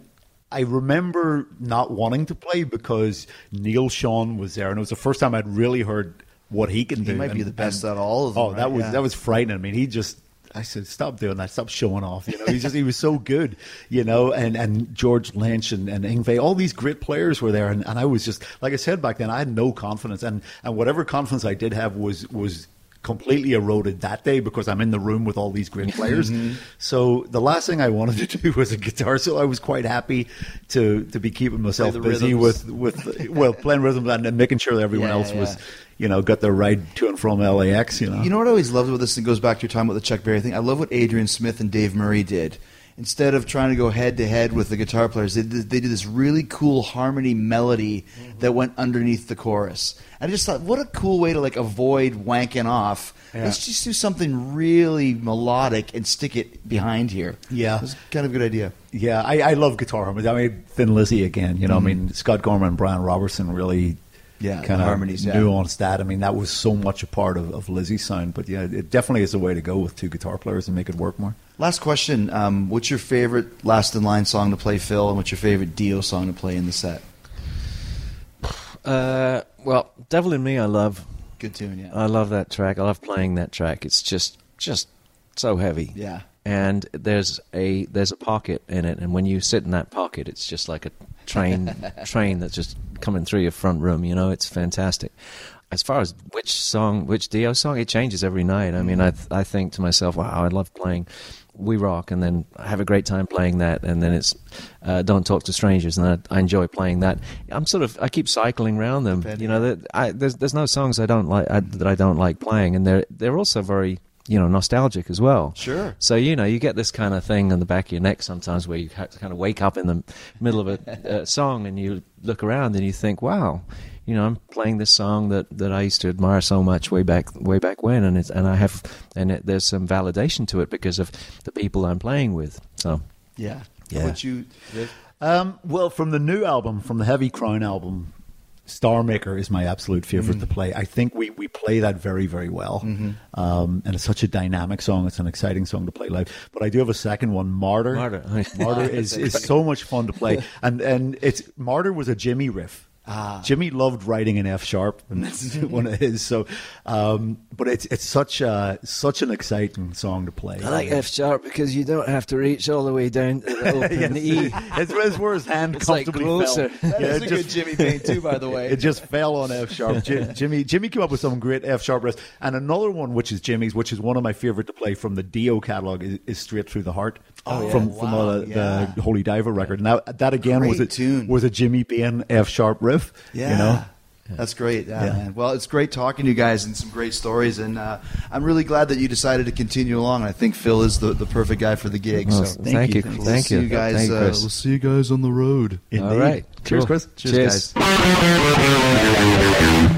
S3: I remember not wanting to play because Neal Schon was there. And it was the first time I'd really heard what he can do.
S1: He might be the best
S3: and-
S1: out of all of oh, them,
S3: Oh, that was,
S1: Yeah.
S3: that was frightening. I mean, he just, I said, stop doing that. Stop showing off. You know, he's just, he was so good, you know, and, and George Lynch and, and Yngwie, all these great players were there. And, and I was just, like I said back then, I had no confidence. And, and whatever confidence I did have was, was, completely eroded that day because I'm in the room with all these great players.
S1: Mm-hmm.
S3: So the last thing I wanted to do was a guitar. So I was quite happy to to be keeping myself busy
S1: rhythms.
S3: with with well playing rhythms and, making sure that everyone
S1: Yeah,
S3: else
S1: yeah,
S3: was you know got their ride to and from LAX. You know.
S1: You know what I always loved about this? And it goes back to your time with the Chuck Berry thing. I love what Adrian Smith and Dave Murray did. Instead of trying to go head to head with the guitar players, they did, they did this really cool harmony melody
S3: Mm-hmm.
S1: that went underneath the chorus. And I just thought, what a cool way to like avoid wanking off.
S3: Yeah.
S1: Let's just do something really melodic and stick it behind here.
S3: Yeah.
S1: it was kind of a good idea.
S3: Yeah, I, I love guitar harmonies. I mean, Thin Lizzy again. You know, I mean, Scott Gorham and Brian Robertson really,
S1: Mm-hmm. Yeah,
S3: kind of
S1: harmonies, yeah.
S3: nuanced that. I mean, that was so much a part of, of Lizzy's sound. But yeah, it definitely is a way to go with two guitar players and make it work more.
S1: Last question: um, What's your favorite Last in Line song to play, Phil? And what's your favorite Dio song to play in the set?
S2: Uh, well, Devil in Me, I love.
S1: Good tune, yeah.
S2: I love that track. I love playing that track. It's just just so heavy.
S1: Yeah.
S2: And there's a there's a pocket in it, and when you sit in that pocket, it's just like a train train that's just coming through your front room. You know, it's fantastic. As far as which song, which Dio song, it changes every night. I mean, I th- I think to myself, wow, I love playing We Rock, and then I have a great time playing that, and then it's uh, Don't Talk to Strangers, and I, I enjoy playing that. I'm sort of I keep cycling around them. You know, that I, there's there's no songs I don't like I, that I don't like playing, and they're they're also very you know nostalgic as well.
S1: Sure.
S2: So you know you get this kind of thing on the back of your neck sometimes where you kind of wake up in the middle of a uh, song and you look around and you think, wow, you know I'm playing this song that, that I used to admire so much way back way back when, and it's, and I have and it, there's some validation to it because of the people I'm playing with. So
S1: Yeah.
S2: Yeah.
S1: How about you,
S3: Um, well, from the new album, from the Heavy Crown album, Star Maker is my absolute favorite
S1: Mm.
S3: to play. I think we, we play that very, very well.
S1: Mm-hmm.
S3: Um, and it's such a dynamic song. It's an exciting song to play live. But I do have a second one, Martyr.
S2: Martyr.
S3: Martyr is, is so much fun to play. And and it's Martyr was a Jimmy riff.
S1: Ah.
S3: Jimmy loved writing in F sharp, and that's one of his. So, um, but it's it's such a such an exciting song to play.
S2: I like F sharp because you don't have to reach all the way down to the open E.
S3: It's, it's where his hand
S2: It's like
S3: comfortably
S2: closer.
S3: fell.
S2: That
S3: Yeah,
S1: is a good Jimmy thing too, by the way.
S3: It just fell on F sharp. Ji- Jimmy Jimmy came up with some great F sharp riffs, and another one which is Jimmy's, which is one of my favorite to play from the Dio catalog, is, is "Straight Through the Heart"
S1: Oh,
S3: from
S1: yeah.
S3: from
S1: Wow,
S3: uh,
S1: yeah.
S3: the Holy Diver record. Now that again was a
S1: tune.
S3: was a Jimmy Bain F sharp riff.
S1: Yeah.
S3: you know.
S2: That's great, yeah,
S6: Yeah.
S2: man. Well, it's great talking to you guys and some great stories, and uh, I'm really glad that you decided to continue along. I think Phil is the, the perfect guy for the gig.
S3: Well,
S2: so
S3: thank, you,
S6: you.
S2: we'll
S3: thank
S2: see
S3: you,
S2: you guys.
S3: Thank you,
S2: uh, we'll see you guys on the road.
S6: Indeed.
S3: All right,
S6: Cheers,
S3: cool.
S6: Chris.
S2: Cheers, guys.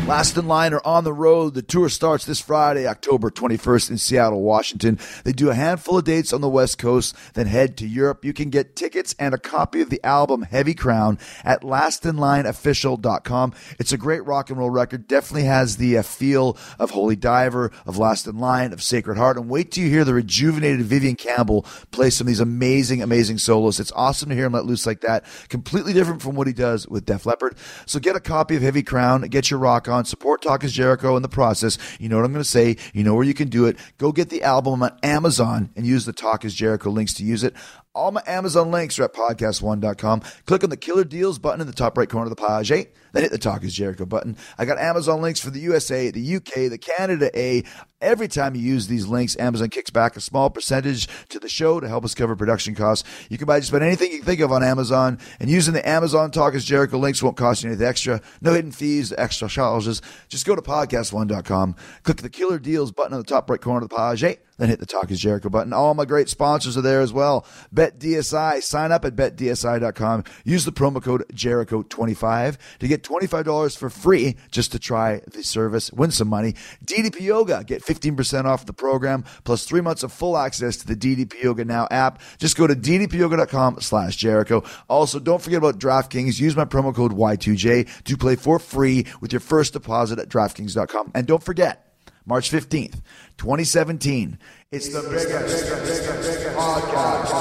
S1: Last in line are on the road. The tour starts this Friday, October 21st in Seattle, Washington. They do a handful of dates on the West Coast, then head to Europe. You can get tickets and a copy of the album Heavy Crown at lastinlineofficial.com. It's a great rock and roll record. Definitely has the uh, feel of Holy Diver, of Last in Line, of Sacred Heart. And wait till you hear the rejuvenated Vivian Campbell play some of these amazing, amazing solos. It's awesome to hear him let loose like that. Completely different from what he does with Def Leppard. So get a copy of Heavy Crown, get your rock on, support Talk is Jericho in the process. You know what I'm going to say. You know where you can do it. Go get the album on Amazon and use the Talk is Jericho links to use it. All my Amazon links are at podcast1.com. Click on the Killer Deals button in the top right corner of the page. eh? Then hit the Talk is Jericho button. I got Amazon links for the USA, the UK, the Canada A. Every time you use these links, Amazon kicks back a small percentage to the show to help us cover production costs. You can buy just about anything you can think of on Amazon, and using the Amazon Talk is Jericho links won't cost you anything extra. No hidden fees, extra charges. Just go to podcast1.com, click the Killer Deals button on the top right corner of the page. eh? Then hit the Talk is Jericho button. All my great sponsors are there as well. BetDSI. Sign up at betdsi.com. Use the promo code Jericho25 to get $25 for free just to try the service. Win some money. DDP Yoga. Get 15% off the program plus three months of full access to the DDP Yoga Now app. Just go to ddpyoga.com slash Jericho. Also, don't forget about DraftKings. Use my promo code Y2J to play for free with your first deposit at DraftKings.com. And don't forget, March 15th, 2017. It's the biggest podcast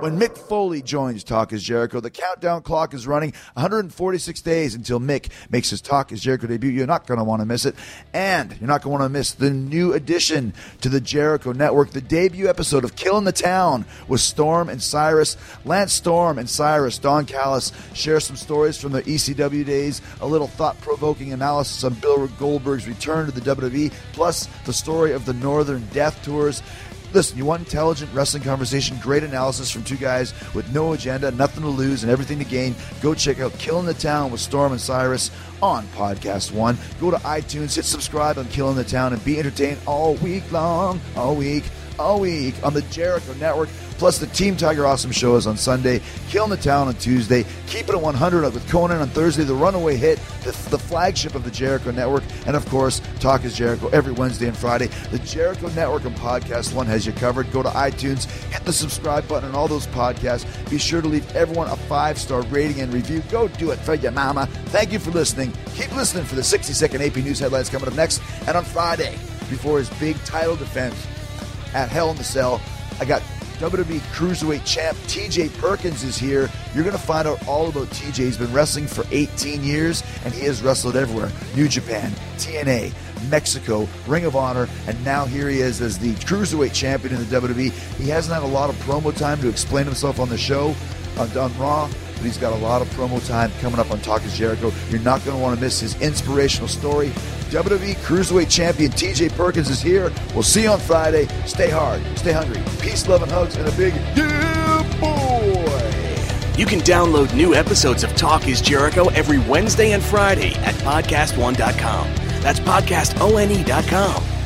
S1: when Mick Foley joins Talk is Jericho, the countdown clock is running 146 days until Mick makes his Talk is Jericho debut. You're not going to want to miss it. And you're not going to want to miss the new addition to the Jericho Network, the debut episode of Killing the Town with Storm and Cyrus. Lance Storm and Cyrus, Don Callis, share some stories from their ECW days, a little thought provoking analysis on Bill Goldberg's return to the WWE, plus the story of the Northern Death Tours. Listen, you want intelligent wrestling conversation, great analysis from two guys with no agenda, nothing to lose, and everything to gain. Go check out Killing the Town with Storm and Cyrus on Podcast One. Go to iTunes, hit subscribe on Killing the Town, and be entertained all week long, all week, all week on the Jericho Network. Plus, the Team Tiger Awesome show is on Sunday, Killing the Town on Tuesday, Keep It at 100 with Konnan on Thursday, the Runaway Hit, the, the flagship of the Jericho Network, and of course, Talk is Jericho every Wednesday and Friday. The Jericho Network and Podcast One has you covered. Go to iTunes, hit the subscribe button on all those podcasts. Be sure to leave everyone a five star rating and review. Go do it for your mama. Thank you for listening. Keep listening for the 60 second AP News headlines coming up next. And on Friday, before his big title defense at Hell in the Cell, I got WWE Cruiserweight Champ TJ Perkins is here. You're going to find out all about TJ. He's been wrestling for 18 years and he has wrestled everywhere New Japan, TNA, Mexico, Ring of Honor, and now here he is as the Cruiserweight Champion in the WWE. He hasn't had a lot of promo time to explain himself on the show, uh, on, on Raw. But he's got a lot of promo time coming up on Talk is Jericho. You're not going to want to miss his inspirational story. WWE Cruiserweight Champion TJ Perkins is here. We'll see you on Friday. Stay hard, stay hungry. Peace, love, and hugs, and a big yeah, boy.
S7: You can download new episodes of Talk is Jericho every Wednesday and Friday at podcastone.com. That's podcastone.com.